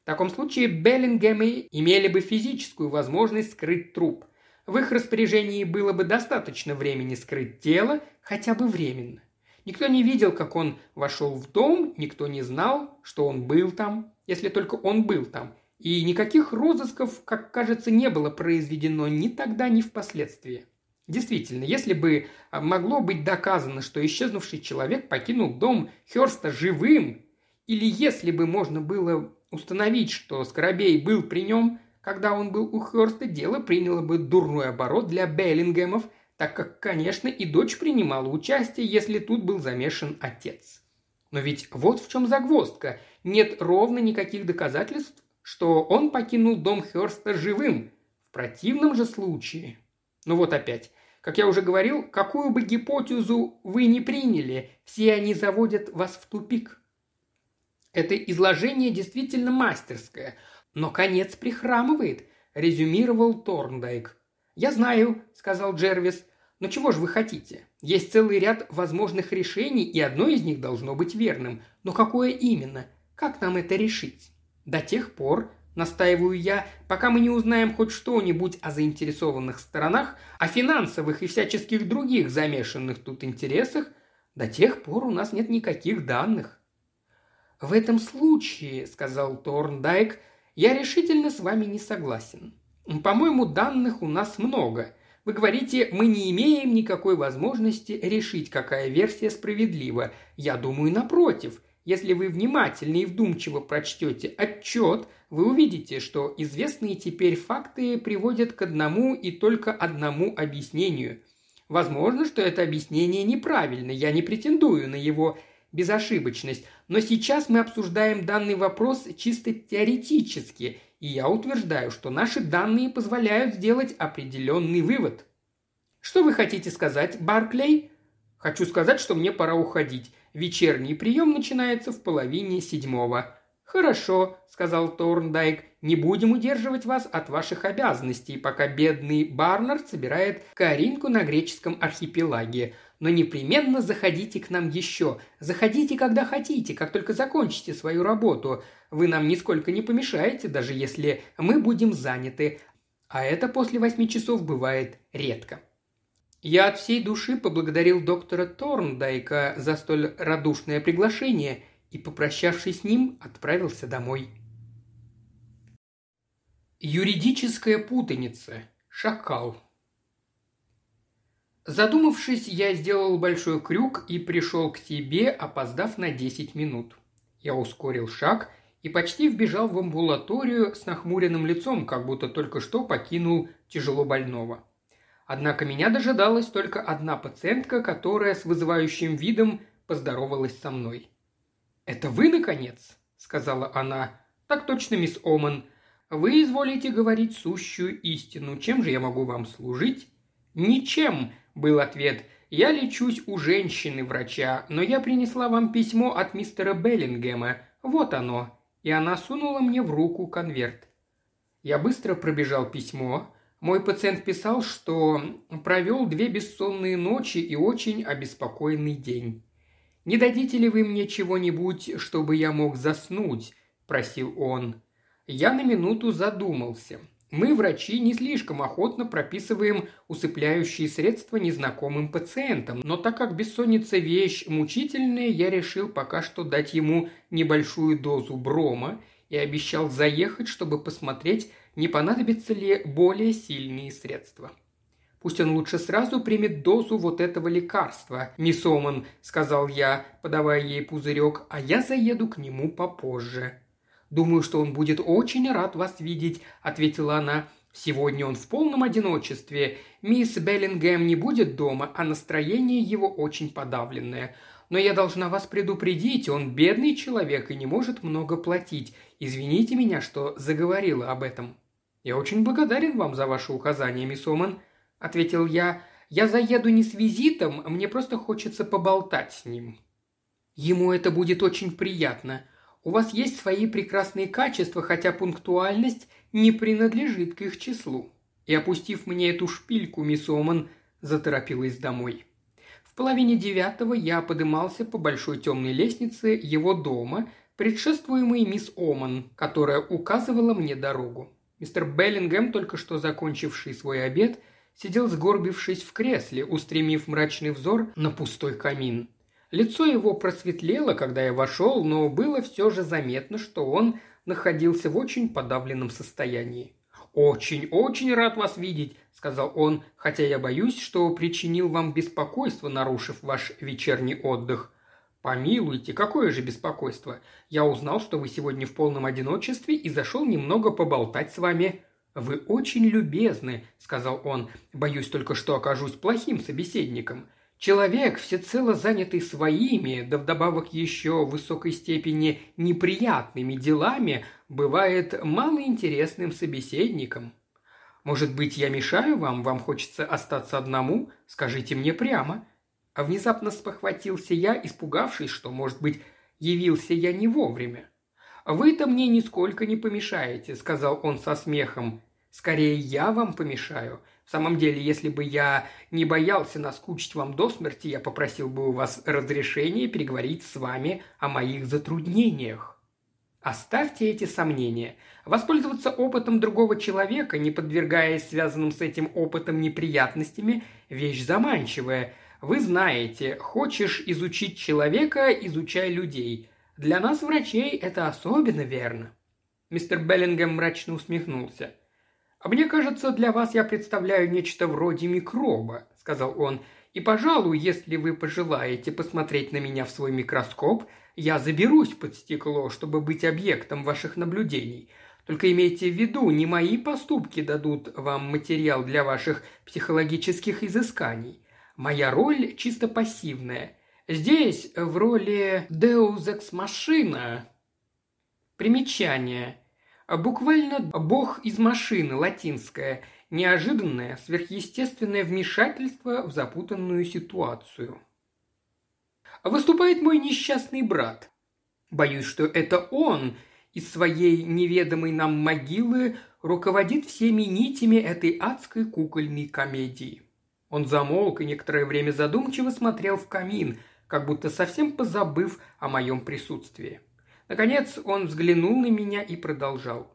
В таком случае Беллингемы имели бы физическую возможность скрыть труп. В их распоряжении было бы достаточно времени скрыть тело, хотя бы временно. Никто не видел, как он вошел в дом, никто не знал, что он был там, если только он был там. И никаких розысков, как кажется, не было произведено ни тогда, ни впоследствии. Действительно, если бы а, могло быть доказано, что исчезнувший человек покинул дом Херста живым, или если бы можно было установить, что Скоробей был при нем, когда он был у Херста, дело приняло бы дурной оборот для Беллингемов, так как, конечно, и дочь принимала участие, если тут был замешан отец. Но ведь вот в чем загвоздка. Нет ровно никаких доказательств, что он покинул дом Херста живым. В противном же случае... Ну вот опять. Как я уже говорил, какую бы гипотезу вы ни приняли, все они заводят вас в тупик. Это изложение действительно мастерское, но конец прихрамывает, резюмировал Торндайк. «Я знаю», — сказал Джервис, — «но чего же вы хотите? Есть целый ряд возможных решений, и одно из них должно быть верным. Но какое именно? Как нам это решить? До тех пор, Настаиваю я, пока мы не узнаем хоть что-нибудь о заинтересованных сторонах, о финансовых и всяческих других замешанных тут интересах, до тех пор у нас нет никаких данных. «В этом случае», — сказал Торндайк, — «я решительно с вами не согласен. По-моему, данных у нас много. Вы говорите, мы не имеем никакой возможности решить, какая версия справедлива. Я думаю, напротив. Если вы внимательно и вдумчиво прочтете отчет, вы увидите, что известные теперь факты приводят к одному и только одному объяснению. Возможно, что это объяснение неправильно, я не претендую на его безошибочность, но сейчас мы обсуждаем данный вопрос чисто теоретически, и я утверждаю, что наши данные позволяют сделать определенный вывод. Что вы хотите сказать, Барклей? Хочу сказать, что мне пора уходить. Вечерний прием начинается в половине седьмого. «Хорошо», — сказал Торндайк, — «не будем удерживать вас от ваших обязанностей, пока бедный Барнард собирает Каринку на греческом архипелаге. но непременно заходите к нам еще. Заходите, когда хотите, как только закончите свою работу. Вы нам нисколько не помешаете, даже если мы будем заняты. А это после восьми часов бывает редко. Я от всей души поблагодарил доктора Торндайка за столь радушное приглашение и, попрощавшись с ним, отправился домой. Юридическая путаница. Шакал. Задумавшись, я сделал большой крюк и пришел к тебе, опоздав на 10 минут. Я ускорил шаг и почти вбежал в амбулаторию с нахмуренным лицом, как будто только что покинул тяжело больного. Однако меня дожидалась только одна пациентка, которая с вызывающим видом поздоровалась со мной. «Это вы, наконец?» – сказала она. «Так точно, мисс Оман. Вы изволите говорить сущую истину. Чем же я могу вам служить?» «Ничем», – был ответ. «Я лечусь у женщины-врача, но я принесла вам письмо от мистера Беллингема. Вот оно». И она сунула мне в руку конверт. Я быстро пробежал письмо, мой пациент писал, что провел две бессонные ночи и очень обеспокоенный день. «Не дадите ли вы мне чего-нибудь, чтобы я мог заснуть?» – просил он. Я на минуту задумался. Мы, врачи, не слишком охотно прописываем усыпляющие средства незнакомым пациентам, но так как бессонница вещь мучительная, я решил пока что дать ему небольшую дозу брома и обещал заехать, чтобы посмотреть, не понадобятся ли более сильные средства. Пусть он лучше сразу примет дозу вот этого лекарства, мисс Оман», – сказал я, подавая ей пузырек, – «а я заеду к нему попозже». «Думаю, что он будет очень рад вас видеть», – ответила она. «Сегодня он в полном одиночестве. Мисс Беллингем не будет дома, а настроение его очень подавленное. Но я должна вас предупредить, он бедный человек и не может много платить. Извините меня, что заговорила об этом». «Я очень благодарен вам за ваше указание, мисс Оман», – ответил я. «Я заеду не с визитом, мне просто хочется поболтать с ним». «Ему это будет очень приятно. У вас есть свои прекрасные качества, хотя пунктуальность не принадлежит к их числу». И, опустив мне эту шпильку, мисс Оман заторопилась домой. В половине девятого я подымался по большой темной лестнице его дома, предшествуемой мисс Оман, которая указывала мне дорогу. Мистер Беллингем, только что закончивший свой обед, сидел сгорбившись в кресле, устремив мрачный взор на пустой камин. Лицо его просветлело, когда я вошел, но было все же заметно, что он находился в очень подавленном состоянии. «Очень, очень рад вас видеть», – сказал он, – «хотя я боюсь, что причинил вам беспокойство, нарушив ваш вечерний отдых. «Помилуйте, какое же беспокойство! Я узнал, что вы сегодня в полном одиночестве и зашел немного поболтать с вами». «Вы очень любезны», — сказал он. «Боюсь только, что окажусь плохим собеседником. Человек, всецело занятый своими, да вдобавок еще в высокой степени неприятными делами, бывает малоинтересным собеседником. Может быть, я мешаю вам, вам хочется остаться одному? Скажите мне прямо. А внезапно спохватился я, испугавшись, что, может быть, явился я не вовремя. «Вы-то мне нисколько не помешаете», — сказал он со смехом. «Скорее я вам помешаю. В самом деле, если бы я не боялся наскучить вам до смерти, я попросил бы у вас разрешения переговорить с вами о моих затруднениях». Оставьте эти сомнения. Воспользоваться опытом другого человека, не подвергаясь связанным с этим опытом неприятностями, вещь заманчивая – вы знаете, хочешь изучить человека, изучай людей. Для нас, врачей, это особенно верно». Мистер Беллингем мрачно усмехнулся. «А мне кажется, для вас я представляю нечто вроде микроба», – сказал он. «И, пожалуй, если вы пожелаете посмотреть на меня в свой микроскоп, я заберусь под стекло, чтобы быть объектом ваших наблюдений. Только имейте в виду, не мои поступки дадут вам материал для ваших психологических изысканий. Моя роль чисто пассивная. Здесь в роли Deus Ex Machina. Примечание. Буквально «бог из машины» латинское. Неожиданное, сверхъестественное вмешательство в запутанную ситуацию. Выступает мой несчастный брат. Боюсь, что это он из своей неведомой нам могилы руководит всеми нитями этой адской кукольной комедии. Он замолк и некоторое время задумчиво смотрел в камин, как будто совсем позабыв о моем присутствии. Наконец он взглянул на меня и продолжал.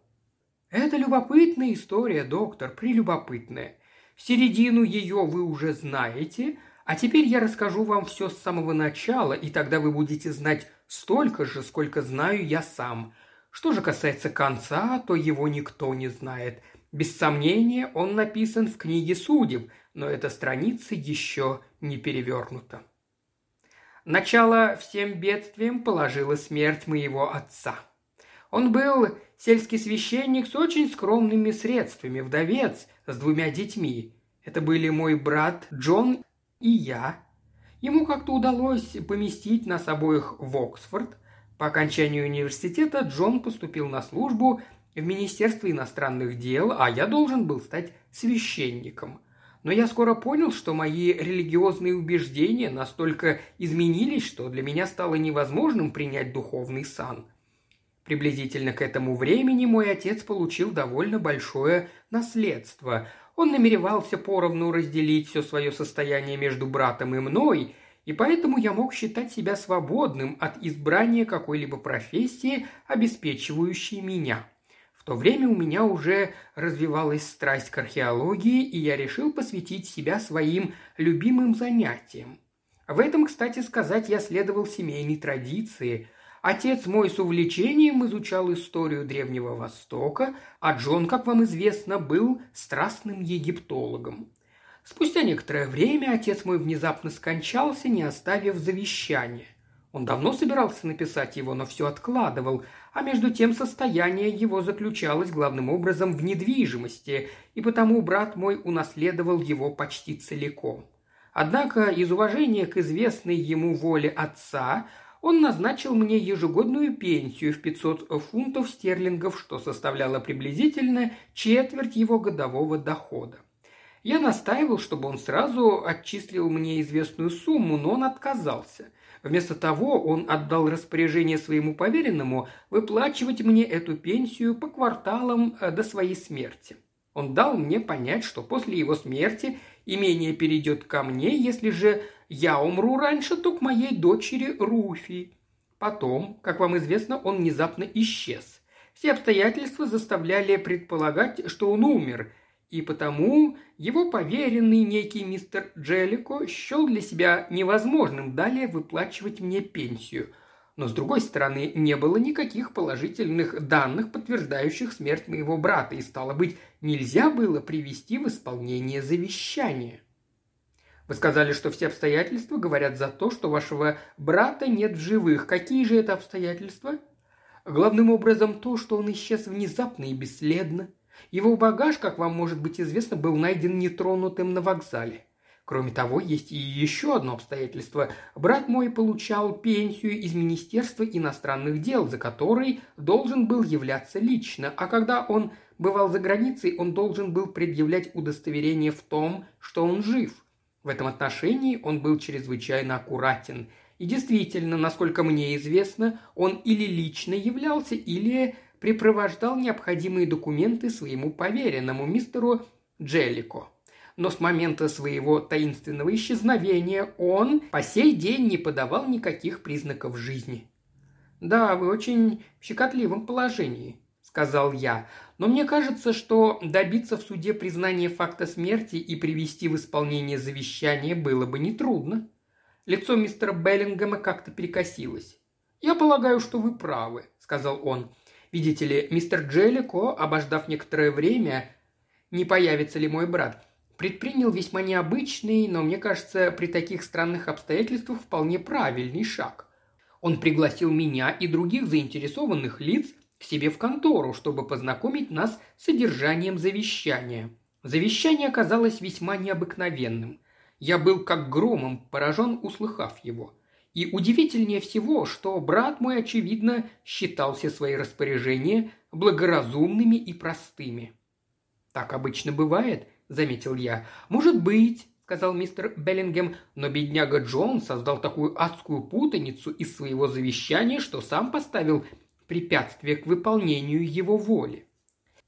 «Это любопытная история, доктор, прелюбопытная. Середину ее вы уже знаете, а теперь я расскажу вам все с самого начала, и тогда вы будете знать столько же, сколько знаю я сам. Что же касается конца, то его никто не знает. Без сомнения, он написан в книге судеб, но эта страница еще не перевернута. Начало всем бедствиям положила смерть моего отца. Он был сельский священник с очень скромными средствами, вдовец с двумя детьми. Это были мой брат Джон и я. Ему как-то удалось поместить нас обоих в Оксфорд. По окончанию университета Джон поступил на службу в Министерство иностранных дел, а я должен был стать священником. Но я скоро понял, что мои религиозные убеждения настолько изменились, что для меня стало невозможным принять духовный сан. Приблизительно к этому времени мой отец получил довольно большое наследство. Он намеревался поровну разделить все свое состояние между братом и мной, и поэтому я мог считать себя свободным от избрания какой-либо профессии, обеспечивающей меня – то время у меня уже развивалась страсть к археологии, и я решил посвятить себя своим любимым занятиям. В этом, кстати сказать, я следовал семейной традиции. Отец мой с увлечением изучал историю Древнего Востока, а Джон, как вам известно, был страстным египтологом. Спустя некоторое время отец мой внезапно скончался, не оставив завещания. Он давно собирался написать его, но все откладывал, а между тем состояние его заключалось главным образом в недвижимости, и потому брат мой унаследовал его почти целиком. Однако из уважения к известной ему воле отца он назначил мне ежегодную пенсию в 500 фунтов стерлингов, что составляло приблизительно четверть его годового дохода. Я настаивал, чтобы он сразу отчислил мне известную сумму, но он отказался – Вместо того он отдал распоряжение своему поверенному выплачивать мне эту пенсию по кварталам э, до своей смерти. Он дал мне понять, что после его смерти имение перейдет ко мне, если же я умру раньше, то к моей дочери Руфи. Потом, как вам известно, он внезапно исчез. Все обстоятельства заставляли предполагать, что он умер, и потому его поверенный некий мистер Джеллико счел для себя невозможным далее выплачивать мне пенсию. Но, с другой стороны, не было никаких положительных данных, подтверждающих смерть моего брата, и, стало быть, нельзя было привести в исполнение завещание. Вы сказали, что все обстоятельства говорят за то, что вашего брата нет в живых. Какие же это обстоятельства? Главным образом то, что он исчез внезапно и бесследно – его багаж, как вам может быть известно, был найден нетронутым на вокзале. Кроме того, есть и еще одно обстоятельство. Брат мой получал пенсию из Министерства иностранных дел, за который должен был являться лично, а когда он бывал за границей, он должен был предъявлять удостоверение в том, что он жив. В этом отношении он был чрезвычайно аккуратен. И действительно, насколько мне известно, он или лично являлся, или припровождал необходимые документы своему поверенному мистеру Джеллико. Но с момента своего таинственного исчезновения он по сей день не подавал никаких признаков жизни. «Да, вы очень в щекотливом положении», – сказал я. «Но мне кажется, что добиться в суде признания факта смерти и привести в исполнение завещание было бы нетрудно». Лицо мистера Беллингема как-то перекосилось. «Я полагаю, что вы правы», – сказал он. Видите ли, мистер Джеллико, обождав некоторое время, не появится ли мой брат, предпринял весьма необычный, но, мне кажется, при таких странных обстоятельствах вполне правильный шаг. Он пригласил меня и других заинтересованных лиц к себе в контору, чтобы познакомить нас с содержанием завещания. Завещание оказалось весьма необыкновенным. Я был как громом поражен, услыхав его – и удивительнее всего, что брат мой, очевидно, считал все свои распоряжения благоразумными и простыми. «Так обычно бывает», — заметил я. «Может быть», — сказал мистер Беллингем, «но бедняга Джон создал такую адскую путаницу из своего завещания, что сам поставил препятствие к выполнению его воли.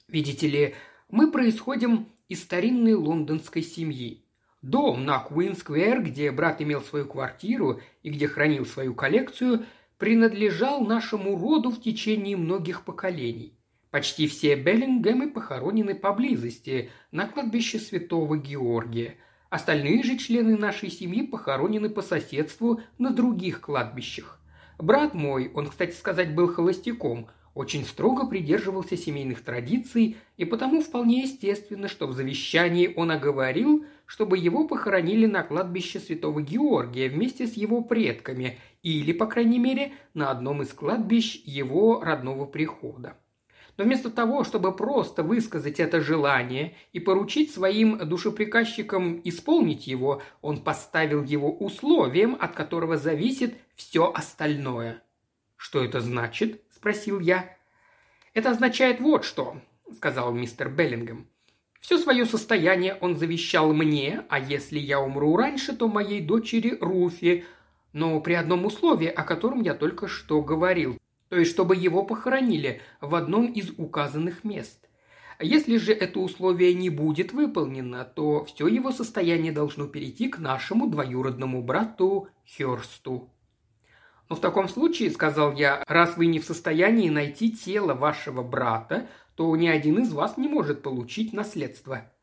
Видите ли, мы происходим из старинной лондонской семьи. Дом на Куин-сквер, где брат имел свою квартиру и где хранил свою коллекцию, принадлежал нашему роду в течение многих поколений. Почти все Беллингемы похоронены поблизости, на кладбище святого Георгия. Остальные же члены нашей семьи похоронены по соседству на других кладбищах. Брат мой, он, кстати сказать, был холостяком, очень строго придерживался семейных традиций, и потому вполне естественно, что в завещании он оговорил, чтобы его похоронили на кладбище Святого Георгия вместе с его предками или, по крайней мере, на одном из кладбищ его родного прихода. Но вместо того, чтобы просто высказать это желание и поручить своим душеприказчикам исполнить его, он поставил его условием, от которого зависит все остальное. «Что это значит?» – спросил я. «Это означает вот что», – сказал мистер Беллингем. Все свое состояние он завещал мне, а если я умру раньше, то моей дочери Руфи, но при одном условии, о котором я только что говорил то есть чтобы его похоронили в одном из указанных мест. Если же это условие не будет выполнено, то все его состояние должно перейти к нашему двоюродному брату Херсту. Но в таком случае, сказал я, раз вы не в состоянии найти тело вашего брата, то ни один из вас не может получить наследство.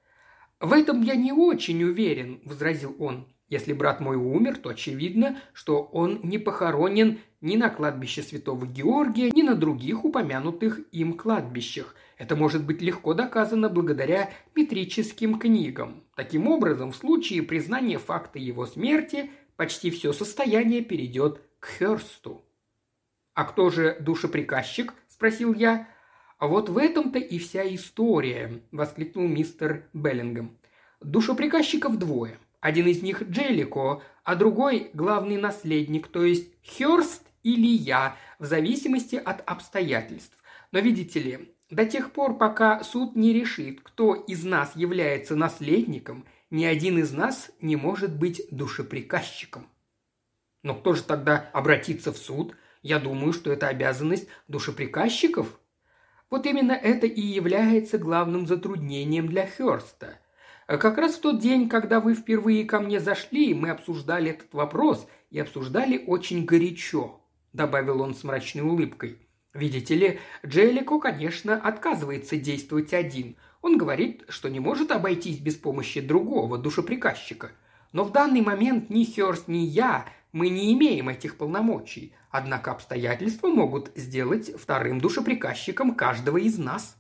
В этом я не очень уверен, возразил он. Если брат мой умер, то очевидно, что он не похоронен ни на кладбище Святого Георгия, ни на других упомянутых им кладбищах. Это может быть легко доказано благодаря метрическим книгам. Таким образом, в случае признания факта его смерти, почти все состояние перейдет к Херсту. «А кто же душеприказчик?» – спросил я. «А вот в этом-то и вся история», – воскликнул мистер Беллингем. «Душеприказчиков двое – один из них Джеллико, а другой – главный наследник, то есть Хёрст или я, в зависимости от обстоятельств. Но видите ли, до тех пор, пока суд не решит, кто из нас является наследником, ни один из нас не может быть душеприказчиком. Но кто же тогда обратится в суд? Я думаю, что это обязанность душеприказчиков. Вот именно это и является главным затруднением для Хёрста – как раз в тот день, когда вы впервые ко мне зашли, мы обсуждали этот вопрос и обсуждали очень горячо», – добавил он с мрачной улыбкой. «Видите ли, Джеллико, конечно, отказывается действовать один. Он говорит, что не может обойтись без помощи другого душеприказчика. Но в данный момент ни Хёрст, ни я, мы не имеем этих полномочий. Однако обстоятельства могут сделать вторым душеприказчиком каждого из нас».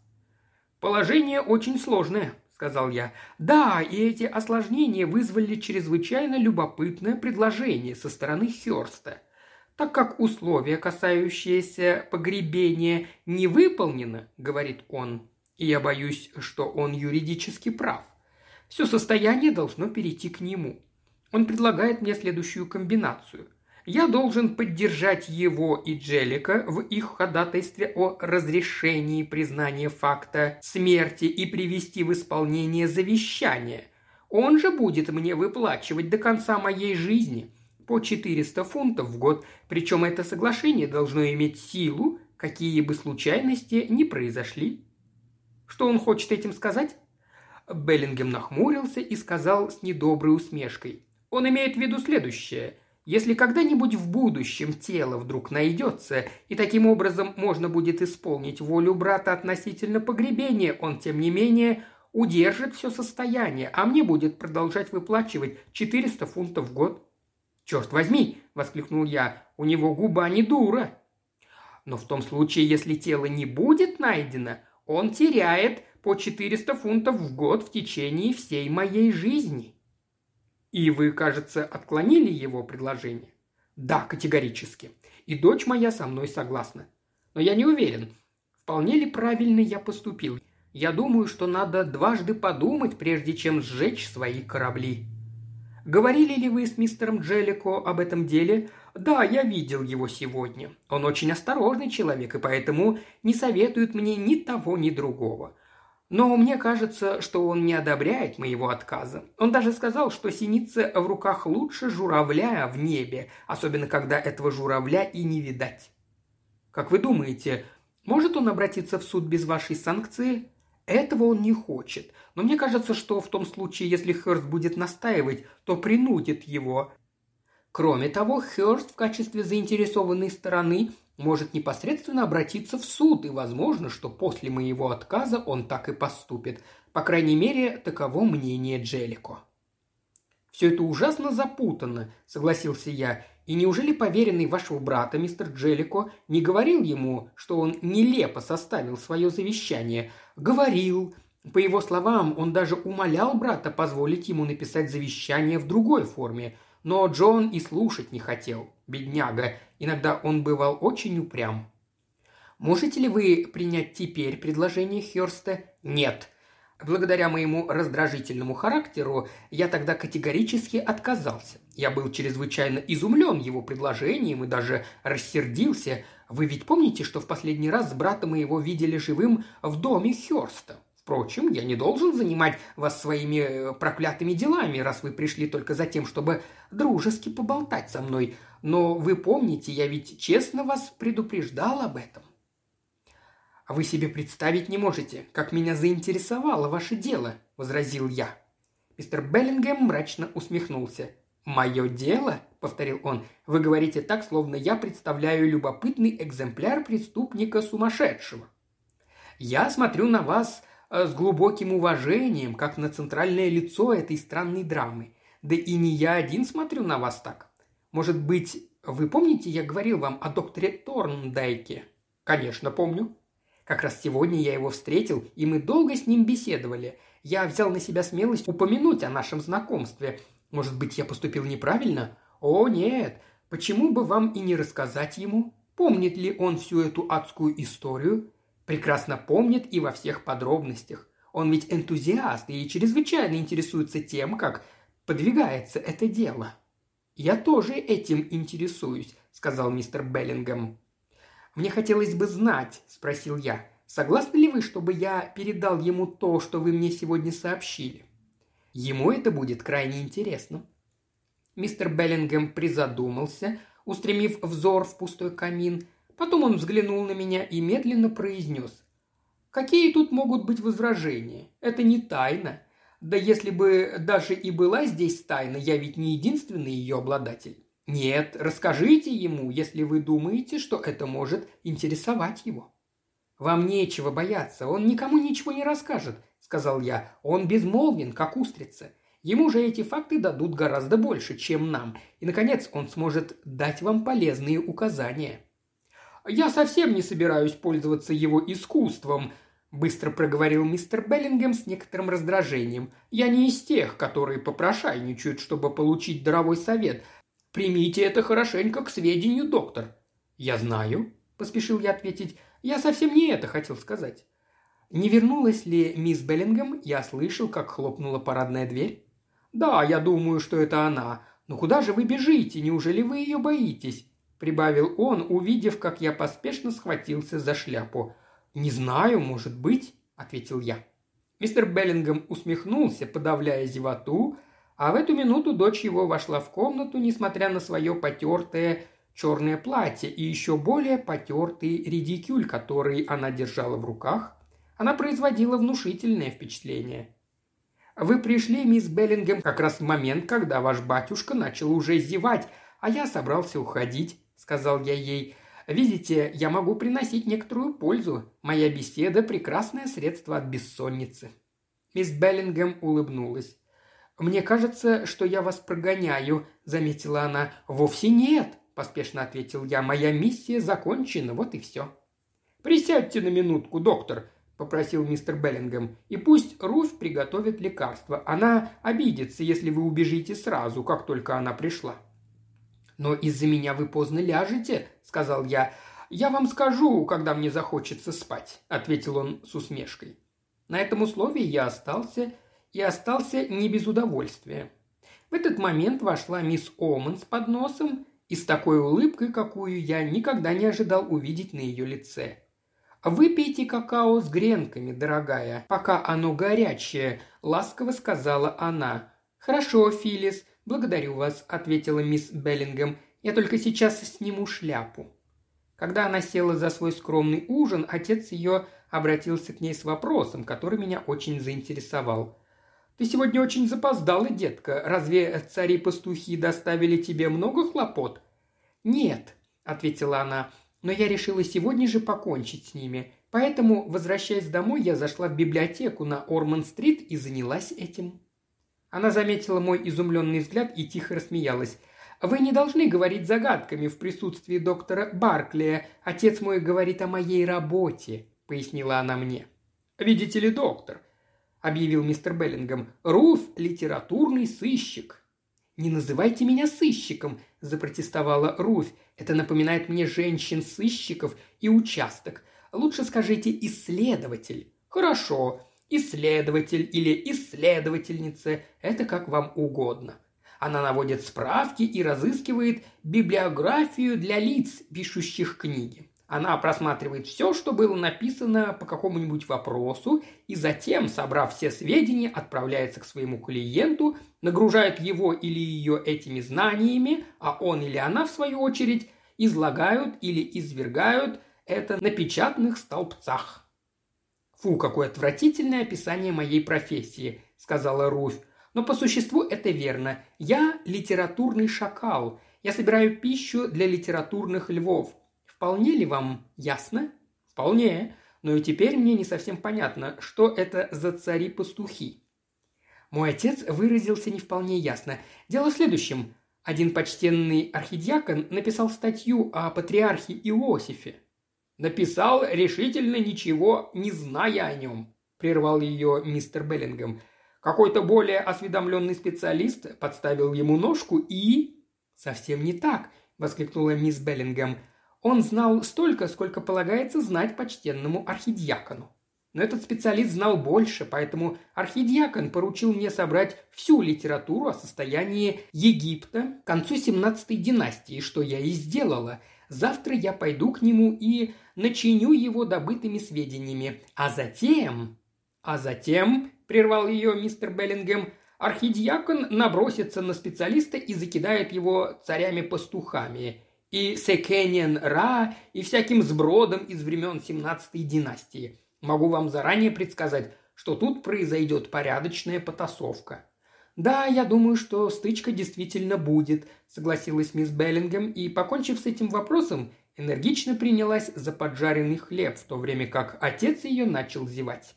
«Положение очень сложное», сказал я. «Да, и эти осложнения вызвали чрезвычайно любопытное предложение со стороны Хёрста. Так как условия, касающиеся погребения, не выполнены, — говорит он, — и я боюсь, что он юридически прав, все состояние должно перейти к нему. Он предлагает мне следующую комбинацию – я должен поддержать его и Джелика в их ходатайстве о разрешении признания факта смерти и привести в исполнение завещание. Он же будет мне выплачивать до конца моей жизни по 400 фунтов в год, причем это соглашение должно иметь силу, какие бы случайности не произошли. Что он хочет этим сказать? Беллингем нахмурился и сказал с недоброй усмешкой. Он имеет в виду следующее – если когда-нибудь в будущем тело вдруг найдется, и таким образом можно будет исполнить волю брата относительно погребения, он, тем не менее, удержит все состояние, а мне будет продолжать выплачивать 400 фунтов в год. «Черт возьми!» – воскликнул я. «У него губа не дура!» Но в том случае, если тело не будет найдено, он теряет по 400 фунтов в год в течение всей моей жизни. И вы, кажется, отклонили его предложение? Да, категорически. И дочь моя со мной согласна. Но я не уверен, вполне ли правильно я поступил. Я думаю, что надо дважды подумать, прежде чем сжечь свои корабли. Говорили ли вы с мистером Джеллико об этом деле? Да, я видел его сегодня. Он очень осторожный человек, и поэтому не советует мне ни того, ни другого. Но мне кажется, что он не одобряет моего отказа. Он даже сказал, что синица в руках лучше журавля в небе, особенно когда этого журавля и не видать. Как вы думаете, может он обратиться в суд без вашей санкции? Этого он не хочет. Но мне кажется, что в том случае, если Херст будет настаивать, то принудит его. Кроме того, Херст в качестве заинтересованной стороны может непосредственно обратиться в суд, и возможно, что после моего отказа он так и поступит. По крайней мере, таково мнение Джеллико. «Все это ужасно запутанно», — согласился я. «И неужели поверенный вашего брата, мистер Джеллико, не говорил ему, что он нелепо составил свое завещание? Говорил. По его словам, он даже умолял брата позволить ему написать завещание в другой форме. Но Джон и слушать не хотел. Бедняга. Иногда он бывал очень упрям. «Можете ли вы принять теперь предложение Хёрста?» «Нет», Благодаря моему раздражительному характеру я тогда категорически отказался. Я был чрезвычайно изумлен его предложением и даже рассердился. Вы ведь помните, что в последний раз с братом моего видели живым в доме Хёрста? Впрочем, я не должен занимать вас своими э, проклятыми делами, раз вы пришли только за тем, чтобы дружески поболтать со мной. Но вы помните, я ведь честно вас предупреждал об этом. «А вы себе представить не можете, как меня заинтересовало ваше дело», – возразил я. Мистер Беллингем мрачно усмехнулся. «Мое дело?» – повторил он. «Вы говорите так, словно я представляю любопытный экземпляр преступника сумасшедшего. Я смотрю на вас с глубоким уважением, как на центральное лицо этой странной драмы. Да и не я один смотрю на вас так. Может быть, вы помните, я говорил вам о докторе Торндайке?» «Конечно, помню», как раз сегодня я его встретил, и мы долго с ним беседовали. Я взял на себя смелость упомянуть о нашем знакомстве. Может быть, я поступил неправильно? О, нет. Почему бы вам и не рассказать ему? Помнит ли он всю эту адскую историю? Прекрасно помнит и во всех подробностях. Он ведь энтузиаст и чрезвычайно интересуется тем, как подвигается это дело. «Я тоже этим интересуюсь», — сказал мистер Беллингем. «Мне хотелось бы знать», – спросил я, – «согласны ли вы, чтобы я передал ему то, что вы мне сегодня сообщили?» Ему это будет крайне интересно. Мистер Беллингем призадумался, устремив взор в пустой камин. Потом он взглянул на меня и медленно произнес. «Какие тут могут быть возражения? Это не тайна. Да если бы даже и была здесь тайна, я ведь не единственный ее обладатель. «Нет, расскажите ему, если вы думаете, что это может интересовать его». «Вам нечего бояться, он никому ничего не расскажет», – сказал я. «Он безмолвен, как устрица. Ему же эти факты дадут гораздо больше, чем нам, и, наконец, он сможет дать вам полезные указания». «Я совсем не собираюсь пользоваться его искусством», – быстро проговорил мистер Беллингем с некоторым раздражением. «Я не из тех, которые попрошайничают, чтобы получить даровой совет – Примите это хорошенько к сведению, доктор». «Я знаю», – поспешил я ответить. «Я совсем не это хотел сказать». «Не вернулась ли мисс Беллингем? Я слышал, как хлопнула парадная дверь». «Да, я думаю, что это она. Но куда же вы бежите? Неужели вы ее боитесь?» – прибавил он, увидев, как я поспешно схватился за шляпу. «Не знаю, может быть», – ответил я. Мистер Беллингем усмехнулся, подавляя зевоту, а в эту минуту дочь его вошла в комнату, несмотря на свое потертое черное платье и еще более потертый редикюль, который она держала в руках. Она производила внушительное впечатление. «Вы пришли, мисс Беллингем, как раз в момент, когда ваш батюшка начал уже зевать, а я собрался уходить», — сказал я ей. «Видите, я могу приносить некоторую пользу. Моя беседа – прекрасное средство от бессонницы». Мисс Беллингем улыбнулась. «Мне кажется, что я вас прогоняю», – заметила она. «Вовсе нет», – поспешно ответил я. «Моя миссия закончена, вот и все». «Присядьте на минутку, доктор», – попросил мистер Беллингем. «И пусть Руфь приготовит лекарство. Она обидится, если вы убежите сразу, как только она пришла». «Но из-за меня вы поздно ляжете», – сказал я. «Я вам скажу, когда мне захочется спать», – ответил он с усмешкой. На этом условии я остался – и остался не без удовольствия. В этот момент вошла мисс Оман с подносом и с такой улыбкой, какую я никогда не ожидал увидеть на ее лице. «Выпейте какао с гренками, дорогая, пока оно горячее», – ласково сказала она. «Хорошо, Филлис, благодарю вас», – ответила мисс Беллингем. «Я только сейчас сниму шляпу». Когда она села за свой скромный ужин, отец ее обратился к ней с вопросом, который меня очень заинтересовал. «Ты сегодня очень запоздала, детка. Разве цари-пастухи доставили тебе много хлопот?» «Нет», — ответила она, — «но я решила сегодня же покончить с ними. Поэтому, возвращаясь домой, я зашла в библиотеку на Орман-стрит и занялась этим». Она заметила мой изумленный взгляд и тихо рассмеялась. «Вы не должны говорить загадками в присутствии доктора Барклия. Отец мой говорит о моей работе», — пояснила она мне. «Видите ли, доктор», — объявил мистер Беллингем, — «Руф — литературный сыщик». «Не называйте меня сыщиком», – запротестовала Руфь. «Это напоминает мне женщин-сыщиков и участок. Лучше скажите «исследователь». «Хорошо, исследователь или исследовательница – это как вам угодно. Она наводит справки и разыскивает библиографию для лиц, пишущих книги. Она просматривает все, что было написано по какому-нибудь вопросу, и затем, собрав все сведения, отправляется к своему клиенту, нагружает его или ее этими знаниями, а он или она, в свою очередь, излагают или извергают это на печатных столбцах. «Фу, какое отвратительное описание моей профессии», – сказала Руфь. «Но по существу это верно. Я литературный шакал. Я собираю пищу для литературных львов. Вполне ли вам ясно?» «Вполне. Но и теперь мне не совсем понятно, что это за цари-пастухи». Мой отец выразился не вполне ясно. Дело в следующем. Один почтенный архидиакон написал статью о патриархе Иосифе – Написал решительно ничего, не зная о нем», – прервал ее мистер Беллингем. «Какой-то более осведомленный специалист подставил ему ножку и...» «Совсем не так», – воскликнула мисс Беллингем. «Он знал столько, сколько полагается знать почтенному архидиакону. Но этот специалист знал больше, поэтому архидиакон поручил мне собрать всю литературу о состоянии Египта к концу 17-й династии, что я и сделала – Завтра я пойду к нему и начиню его добытыми сведениями. А затем...» «А затем», – прервал ее мистер Беллингем, – архидиакон набросится на специалиста и закидает его царями-пастухами, и Секенен Ра, и всяким сбродом из времен 17-й династии. Могу вам заранее предсказать, что тут произойдет порядочная потасовка. «Да, я думаю, что стычка действительно будет», – согласилась мисс Беллингем и, покончив с этим вопросом, энергично принялась за поджаренный хлеб, в то время как отец ее начал зевать.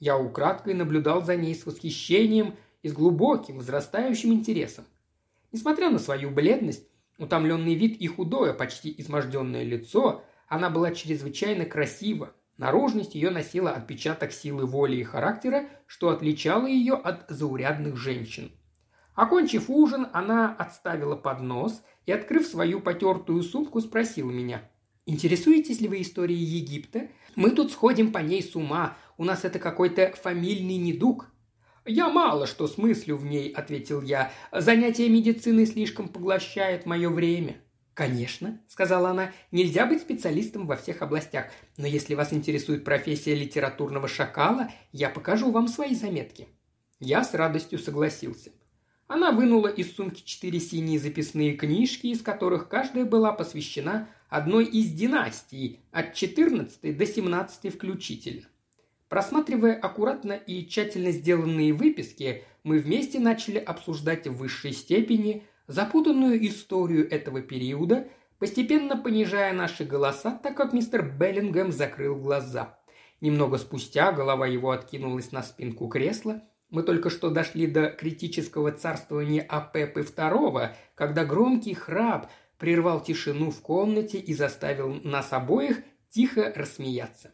Я украдкой наблюдал за ней с восхищением и с глубоким, возрастающим интересом. Несмотря на свою бледность, утомленный вид и худое, почти изможденное лицо, она была чрезвычайно красива, Наружность ее носила отпечаток силы воли и характера, что отличало ее от заурядных женщин. Окончив ужин, она отставила поднос и, открыв свою потертую сумку, спросила меня. «Интересуетесь ли вы историей Египта? Мы тут сходим по ней с ума. У нас это какой-то фамильный недуг». «Я мало что смыслю в ней», — ответил я. «Занятие медициной слишком поглощает мое время». «Конечно», – сказала она, – «нельзя быть специалистом во всех областях, но если вас интересует профессия литературного шакала, я покажу вам свои заметки». Я с радостью согласился. Она вынула из сумки четыре синие записные книжки, из которых каждая была посвящена одной из династий, от 14 до 17 включительно. Просматривая аккуратно и тщательно сделанные выписки, мы вместе начали обсуждать в высшей степени запутанную историю этого периода, постепенно понижая наши голоса, так как мистер Беллингем закрыл глаза. Немного спустя голова его откинулась на спинку кресла. Мы только что дошли до критического царствования Апепы II, когда громкий храп прервал тишину в комнате и заставил нас обоих тихо рассмеяться.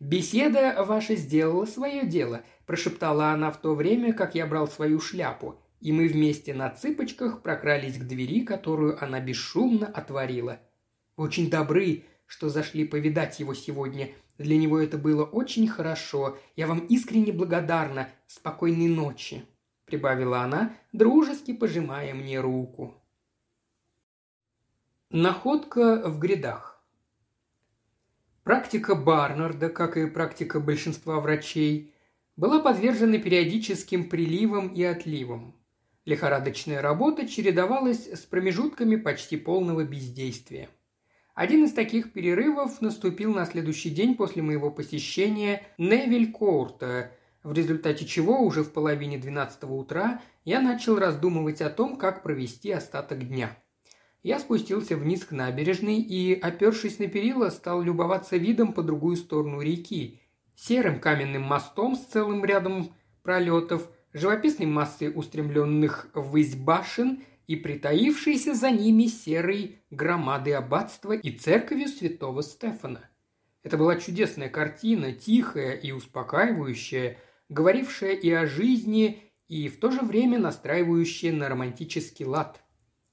«Беседа ваша сделала свое дело», – прошептала она в то время, как я брал свою шляпу и мы вместе на цыпочках прокрались к двери, которую она бесшумно отворила. очень добры, что зашли повидать его сегодня. Для него это было очень хорошо. Я вам искренне благодарна. Спокойной ночи», – прибавила она, дружески пожимая мне руку. Находка в грядах. Практика Барнарда, как и практика большинства врачей, была подвержена периодическим приливам и отливам. Лихорадочная работа чередовалась с промежутками почти полного бездействия. Один из таких перерывов наступил на следующий день после моего посещения Невиль Коурта, в результате чего уже в половине двенадцатого утра я начал раздумывать о том, как провести остаток дня. Я спустился вниз к набережной и, опершись на перила, стал любоваться видом по другую сторону реки, серым каменным мостом с целым рядом пролетов, живописной массой устремленных ввысь башен и притаившейся за ними серой громады аббатства и церковью святого Стефана. Это была чудесная картина, тихая и успокаивающая, говорившая и о жизни, и в то же время настраивающая на романтический лад.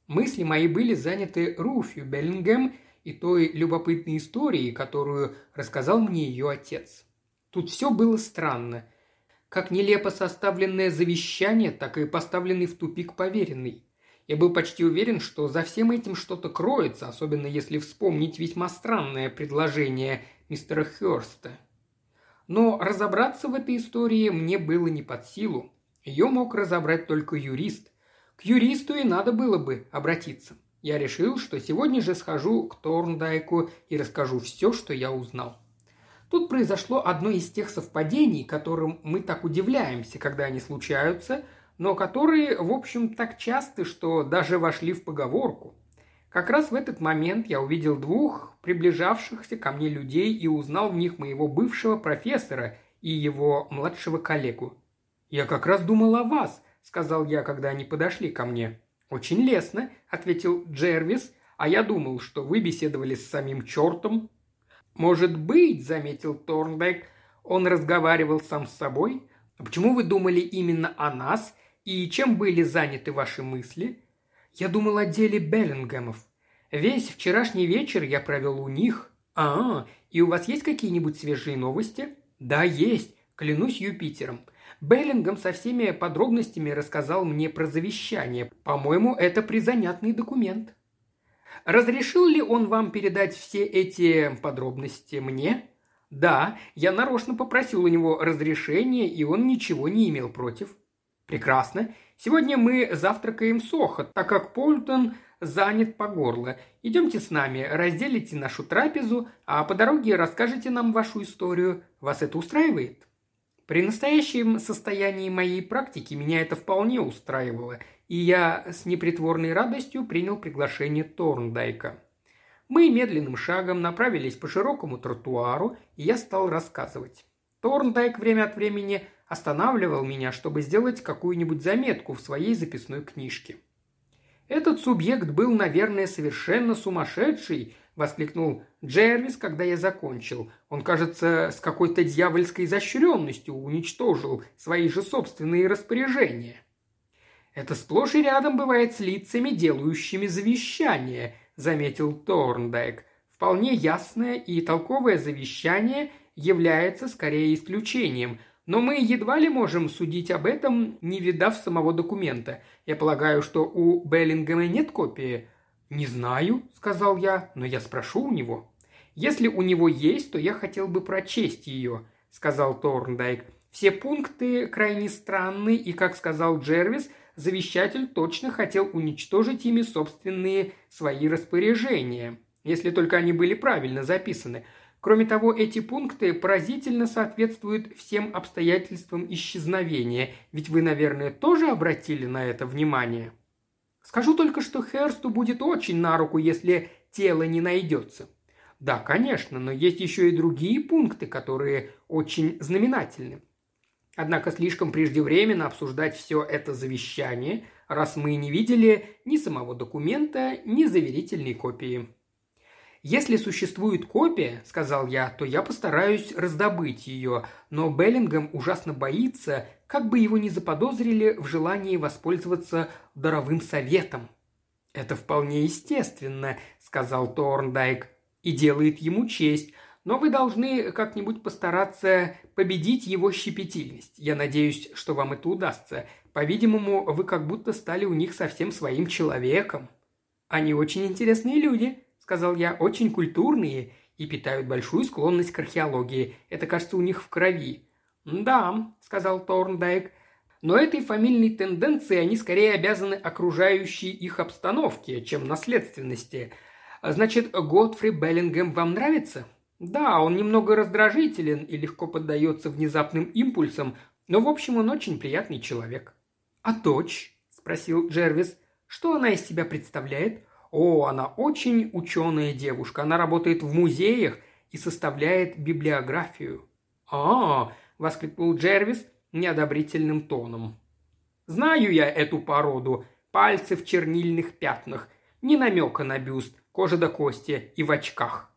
Мысли мои были заняты Руфью Беллингем и той любопытной историей, которую рассказал мне ее отец. Тут все было странно. Как нелепо составленное завещание, так и поставленный в тупик поверенный. Я был почти уверен, что за всем этим что-то кроется, особенно если вспомнить весьма странное предложение мистера Хёрста. Но разобраться в этой истории мне было не под силу. Ее мог разобрать только юрист. К юристу и надо было бы обратиться. Я решил, что сегодня же схожу к Торндайку и расскажу все, что я узнал. Тут произошло одно из тех совпадений, которым мы так удивляемся, когда они случаются, но которые, в общем, так часты, что даже вошли в поговорку. Как раз в этот момент я увидел двух приближавшихся ко мне людей и узнал в них моего бывшего профессора и его младшего коллегу. «Я как раз думал о вас», — сказал я, когда они подошли ко мне. «Очень лестно», — ответил Джервис, «а я думал, что вы беседовали с самим чертом». «Может быть», — заметил Торндайк, — «он разговаривал сам с собой. Почему вы думали именно о нас и чем были заняты ваши мысли? Я думал о деле Беллингемов. Весь вчерашний вечер я провел у них. А, и у вас есть какие-нибудь свежие новости? Да, есть, клянусь Юпитером. Беллингем со всеми подробностями рассказал мне про завещание. По-моему, это призанятный документ. Разрешил ли он вам передать все эти подробности мне? Да, я нарочно попросил у него разрешения, и он ничего не имел против. Прекрасно. Сегодня мы завтракаем Сохо, так как Полтон занят по горло. Идемте с нами, разделите нашу трапезу, а по дороге расскажете нам вашу историю. Вас это устраивает? При настоящем состоянии моей практики меня это вполне устраивало, и я с непритворной радостью принял приглашение Торндайка. Мы медленным шагом направились по широкому тротуару, и я стал рассказывать. Торндайк время от времени останавливал меня, чтобы сделать какую-нибудь заметку в своей записной книжке. «Этот субъект был, наверное, совершенно сумасшедший», – воскликнул Джервис, когда я закончил. «Он, кажется, с какой-то дьявольской изощренностью уничтожил свои же собственные распоряжения». «Это сплошь и рядом бывает с лицами, делающими завещание», – заметил Торндайк. «Вполне ясное и толковое завещание является скорее исключением – но мы едва ли можем судить об этом, не видав самого документа. Я полагаю, что у Беллингема нет копии?» «Не знаю», — сказал я, — «но я спрошу у него». «Если у него есть, то я хотел бы прочесть ее», — сказал Торндайк. «Все пункты крайне странны, и, как сказал Джервис, завещатель точно хотел уничтожить ими собственные свои распоряжения, если только они были правильно записаны. Кроме того, эти пункты поразительно соответствуют всем обстоятельствам исчезновения, ведь вы, наверное, тоже обратили на это внимание. Скажу только, что Херсту будет очень на руку, если тело не найдется. Да, конечно, но есть еще и другие пункты, которые очень знаменательны. Однако слишком преждевременно обсуждать все это завещание, раз мы не видели ни самого документа, ни заверительной копии. «Если существует копия, — сказал я, — то я постараюсь раздобыть ее, но Беллингем ужасно боится, как бы его не заподозрили в желании воспользоваться даровым советом». «Это вполне естественно», — сказал Торндайк, — «и делает ему честь, но вы должны как-нибудь постараться победить его щепетильность. Я надеюсь, что вам это удастся. По-видимому, вы как будто стали у них совсем своим человеком». «Они очень интересные люди», сказал я, очень культурные и питают большую склонность к археологии. Это, кажется, у них в крови». «Да», — сказал Торндайк, — «но этой фамильной тенденции они скорее обязаны окружающей их обстановке, чем наследственности. Значит, Готфри Беллингем вам нравится? Да, он немного раздражителен и легко поддается внезапным импульсам, но в общем он очень приятный человек. А дочь? спросил Джервис. Что она из себя представляет? О, она очень ученая девушка. Она работает в музеях и составляет библиографию. А, воскликнул Джервис неодобрительным тоном. Знаю я эту породу. Пальцы в чернильных пятнах. Ни намека на бюст, кожа до кости и в очках.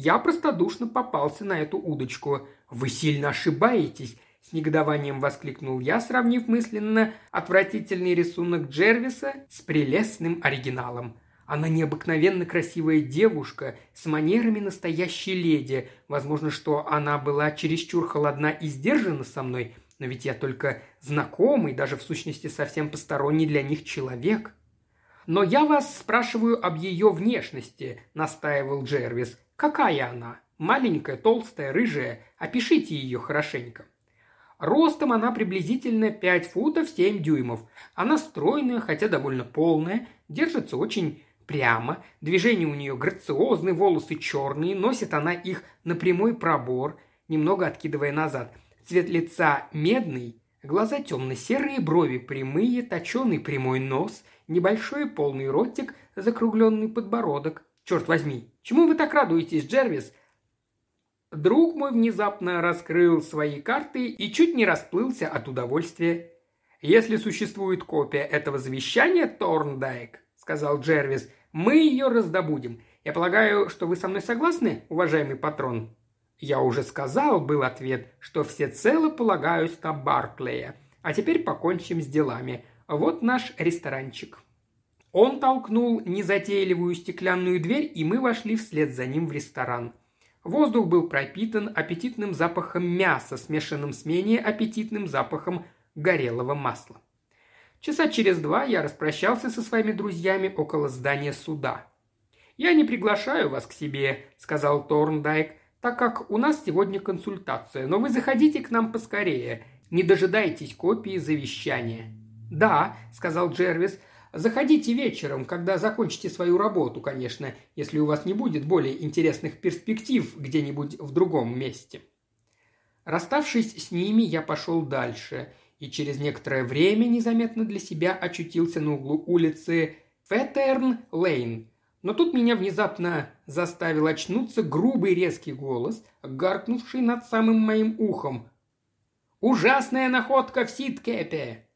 Я простодушно попался на эту удочку. Вы сильно ошибаетесь. С негодованием воскликнул я, сравнив мысленно отвратительный рисунок Джервиса с прелестным оригиналом. Она необыкновенно красивая девушка с манерами настоящей леди. Возможно, что она была чересчур холодна и сдержана со мной, но ведь я только знакомый, даже в сущности совсем посторонний для них человек. «Но я вас спрашиваю об ее внешности», – настаивал Джервис. «Какая она? Маленькая, толстая, рыжая? Опишите ее хорошенько». Ростом она приблизительно 5 футов 7 дюймов. Она стройная, хотя довольно полная, держится очень прямо, движения у нее грациозны, волосы черные, носит она их на прямой пробор, немного откидывая назад. Цвет лица медный, глаза темно-серые, брови прямые, точеный прямой нос, небольшой полный ротик, закругленный подбородок. Черт возьми, чему вы так радуетесь, Джервис? Друг мой внезапно раскрыл свои карты и чуть не расплылся от удовольствия. «Если существует копия этого завещания, Торндайк», — сказал Джервис, мы ее раздобудем. Я полагаю, что вы со мной согласны, уважаемый патрон?» «Я уже сказал», — был ответ, — «что всецело полагаюсь на Барклея. А теперь покончим с делами. Вот наш ресторанчик». Он толкнул незатейливую стеклянную дверь, и мы вошли вслед за ним в ресторан. Воздух был пропитан аппетитным запахом мяса, смешанным с менее аппетитным запахом горелого масла. Часа через два я распрощался со своими друзьями около здания суда. «Я не приглашаю вас к себе», – сказал Торндайк, «так как у нас сегодня консультация, но вы заходите к нам поскорее, не дожидайтесь копии завещания». «Да», – сказал Джервис, – «заходите вечером, когда закончите свою работу, конечно, если у вас не будет более интересных перспектив где-нибудь в другом месте». Расставшись с ними, я пошел дальше – и через некоторое время незаметно для себя очутился на углу улицы Феттерн-Лейн. Но тут меня внезапно заставил очнуться грубый резкий голос, гаркнувший над самым моим ухом. «Ужасная находка в Ситкепе!»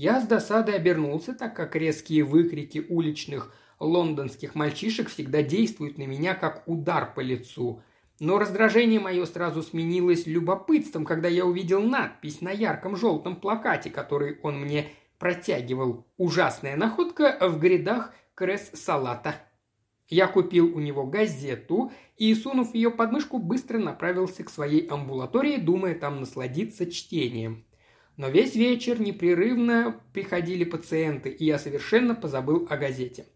Я с досадой обернулся, так как резкие выкрики уличных лондонских мальчишек всегда действуют на меня как удар по лицу. Но раздражение мое сразу сменилось любопытством, когда я увидел надпись на ярком желтом плакате, который он мне протягивал. Ужасная находка в грядах кресс-салата. Я купил у него газету и, сунув ее под мышку, быстро направился к своей амбулатории, думая там насладиться чтением. Но весь вечер непрерывно приходили пациенты, и я совершенно позабыл о газете.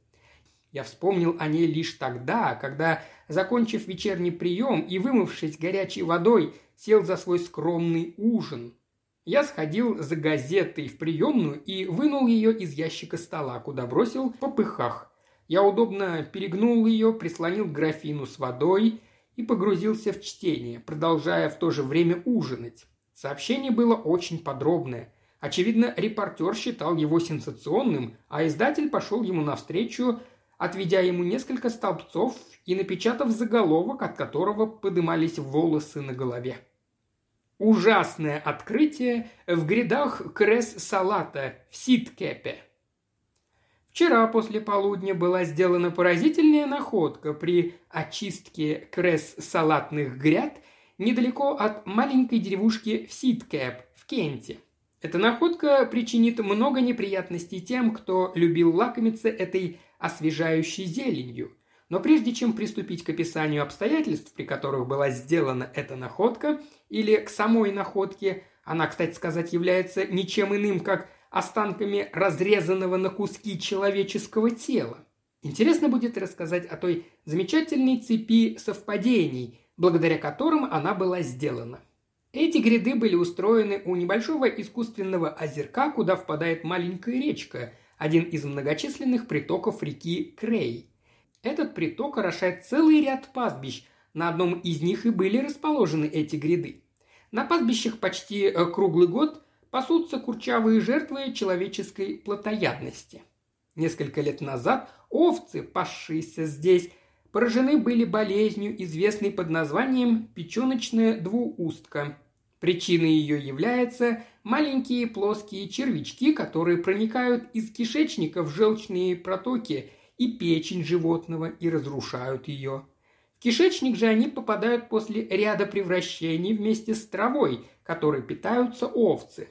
Я вспомнил о ней лишь тогда, когда, закончив вечерний прием и вымывшись горячей водой, сел за свой скромный ужин. Я сходил за газетой в приемную и вынул ее из ящика стола, куда бросил в попыхах. Я удобно перегнул ее, прислонил графину с водой и погрузился в чтение, продолжая в то же время ужинать. Сообщение было очень подробное. Очевидно, репортер считал его сенсационным, а издатель пошел ему навстречу отведя ему несколько столбцов и напечатав заголовок, от которого подымались волосы на голове. Ужасное открытие в грядах кресс-салата в Ситкепе. Вчера после полудня была сделана поразительная находка при очистке кресс-салатных гряд недалеко от маленькой деревушки в Ситкеп в Кенте. Эта находка причинит много неприятностей тем, кто любил лакомиться этой освежающей зеленью. Но прежде чем приступить к описанию обстоятельств, при которых была сделана эта находка, или к самой находке, она, кстати сказать, является ничем иным, как останками разрезанного на куски человеческого тела. Интересно будет рассказать о той замечательной цепи совпадений, благодаря которым она была сделана. Эти гряды были устроены у небольшого искусственного озерка, куда впадает маленькая речка, один из многочисленных притоков реки Крей. Этот приток орошает целый ряд пастбищ, на одном из них и были расположены эти гряды. На пастбищах почти э, круглый год пасутся курчавые жертвы человеческой плотоядности. Несколько лет назад овцы, пасшиеся здесь, поражены были болезнью, известной под названием печеночная двуустка. Причиной ее являются маленькие плоские червячки, которые проникают из кишечника в желчные протоки и печень животного и разрушают ее. В кишечник же они попадают после ряда превращений вместе с травой, которой питаются овцы.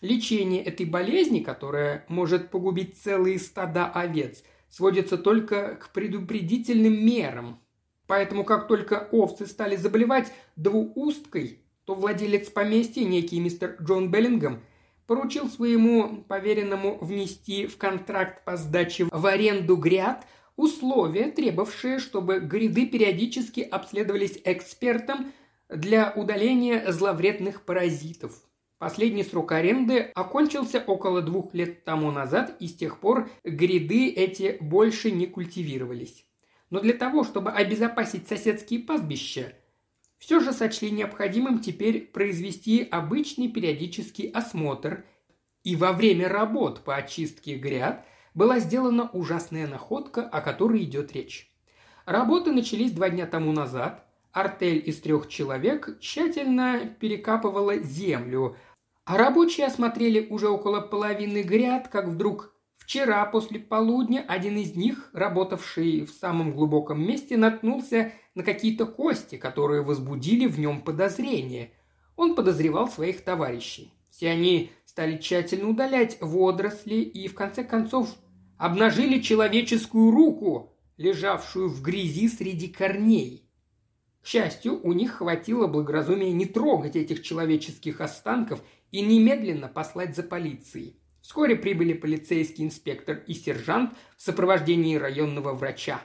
Лечение этой болезни, которая может погубить целые стада овец, сводится только к предупредительным мерам. Поэтому как только овцы стали заболевать двуусткой, то владелец поместья, некий мистер Джон Беллингем, поручил своему поверенному внести в контракт по сдаче в аренду гряд условия, требовавшие, чтобы гряды периодически обследовались экспертом для удаления зловредных паразитов. Последний срок аренды окончился около двух лет тому назад, и с тех пор гряды эти больше не культивировались. Но для того, чтобы обезопасить соседские пастбища, все же сочли необходимым теперь произвести обычный периодический осмотр, и во время работ по очистке гряд была сделана ужасная находка, о которой идет речь. Работы начались два дня тому назад. Артель из трех человек тщательно перекапывала землю, а рабочие осмотрели уже около половины гряд, как вдруг Вчера после полудня один из них, работавший в самом глубоком месте, наткнулся на какие-то кости, которые возбудили в нем подозрение. Он подозревал своих товарищей. Все они стали тщательно удалять водоросли и, в конце концов, обнажили человеческую руку, лежавшую в грязи среди корней. К счастью, у них хватило благоразумия не трогать этих человеческих останков и немедленно послать за полицией. Вскоре прибыли полицейский инспектор и сержант в сопровождении районного врача.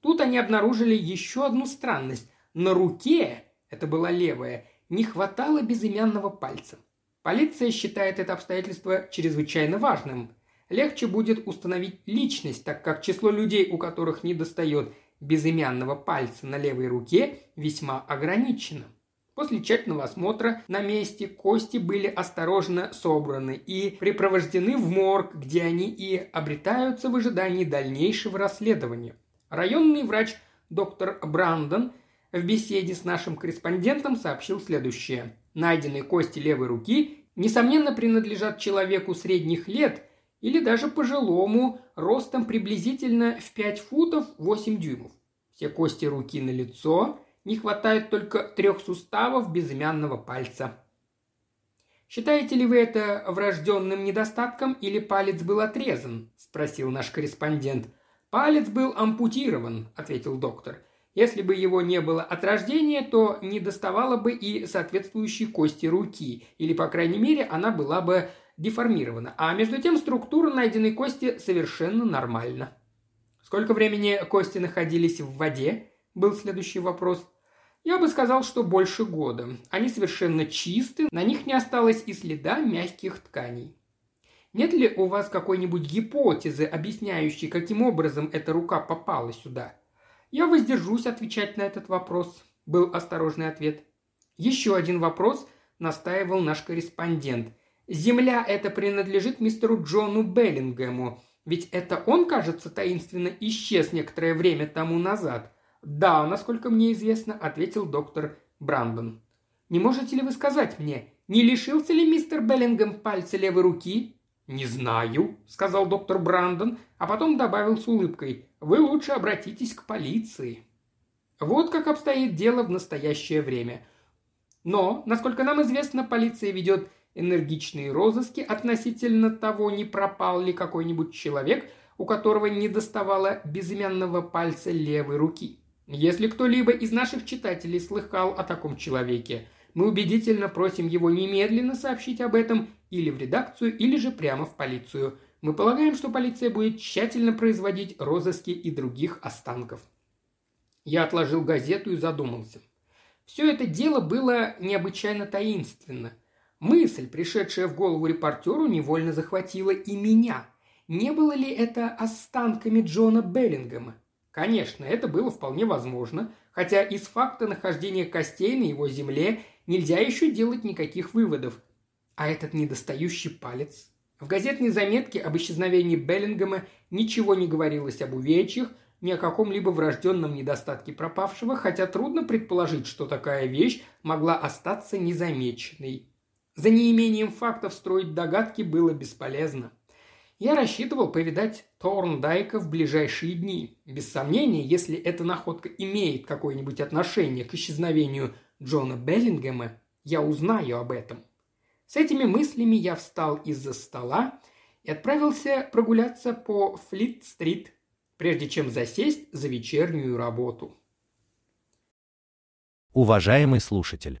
Тут они обнаружили еще одну странность. На руке, это была левая, не хватало безымянного пальца. Полиция считает это обстоятельство чрезвычайно важным. Легче будет установить личность, так как число людей, у которых не достает безымянного пальца на левой руке, весьма ограничено. После тщательного осмотра на месте кости были осторожно собраны и припровождены в морг, где они и обретаются в ожидании дальнейшего расследования. Районный врач доктор Брандон в беседе с нашим корреспондентом сообщил следующее. Найденные кости левой руки, несомненно, принадлежат человеку средних лет или даже пожилому, ростом приблизительно в 5 футов 8 дюймов. Все кости руки на лицо, не хватает только трех суставов безымянного пальца. «Считаете ли вы это врожденным недостатком или палец был отрезан?» – спросил наш корреспондент. «Палец был ампутирован», – ответил доктор. «Если бы его не было от рождения, то не доставало бы и соответствующей кости руки, или, по крайней мере, она была бы деформирована. А между тем структура найденной кости совершенно нормальна». «Сколько времени кости находились в воде?» – был следующий вопрос. Я бы сказал, что больше года. Они совершенно чисты, на них не осталось и следа мягких тканей. Нет ли у вас какой-нибудь гипотезы, объясняющей, каким образом эта рука попала сюда? Я воздержусь отвечать на этот вопрос, был осторожный ответ. Еще один вопрос настаивал наш корреспондент. Земля эта принадлежит мистеру Джону Беллингему, ведь это он, кажется, таинственно исчез некоторое время тому назад. «Да, насколько мне известно», – ответил доктор Брандон. «Не можете ли вы сказать мне, не лишился ли мистер Беллингем пальца левой руки?» «Не знаю», – сказал доктор Брандон, а потом добавил с улыбкой. «Вы лучше обратитесь к полиции». Вот как обстоит дело в настоящее время. Но, насколько нам известно, полиция ведет энергичные розыски относительно того, не пропал ли какой-нибудь человек, у которого не доставало безымянного пальца левой руки. Если кто-либо из наших читателей слыхал о таком человеке, мы убедительно просим его немедленно сообщить об этом или в редакцию, или же прямо в полицию. Мы полагаем, что полиция будет тщательно производить розыски и других останков. Я отложил газету и задумался. Все это дело было необычайно таинственно. Мысль, пришедшая в голову репортеру, невольно захватила и меня. Не было ли это останками Джона Беллингема? Конечно, это было вполне возможно, хотя из факта нахождения костей на его земле нельзя еще делать никаких выводов. А этот недостающий палец? В газетной заметке об исчезновении Беллингема ничего не говорилось об увечьях, ни о каком-либо врожденном недостатке пропавшего, хотя трудно предположить, что такая вещь могла остаться незамеченной. За неимением фактов строить догадки было бесполезно. Я рассчитывал повидать Торндайка в ближайшие дни. Без сомнения, если эта находка имеет какое-нибудь отношение к исчезновению Джона Беллингема, я узнаю об этом. С этими мыслями я встал из-за стола и отправился прогуляться по Флит-стрит, прежде чем засесть за вечернюю работу. Уважаемый слушатель,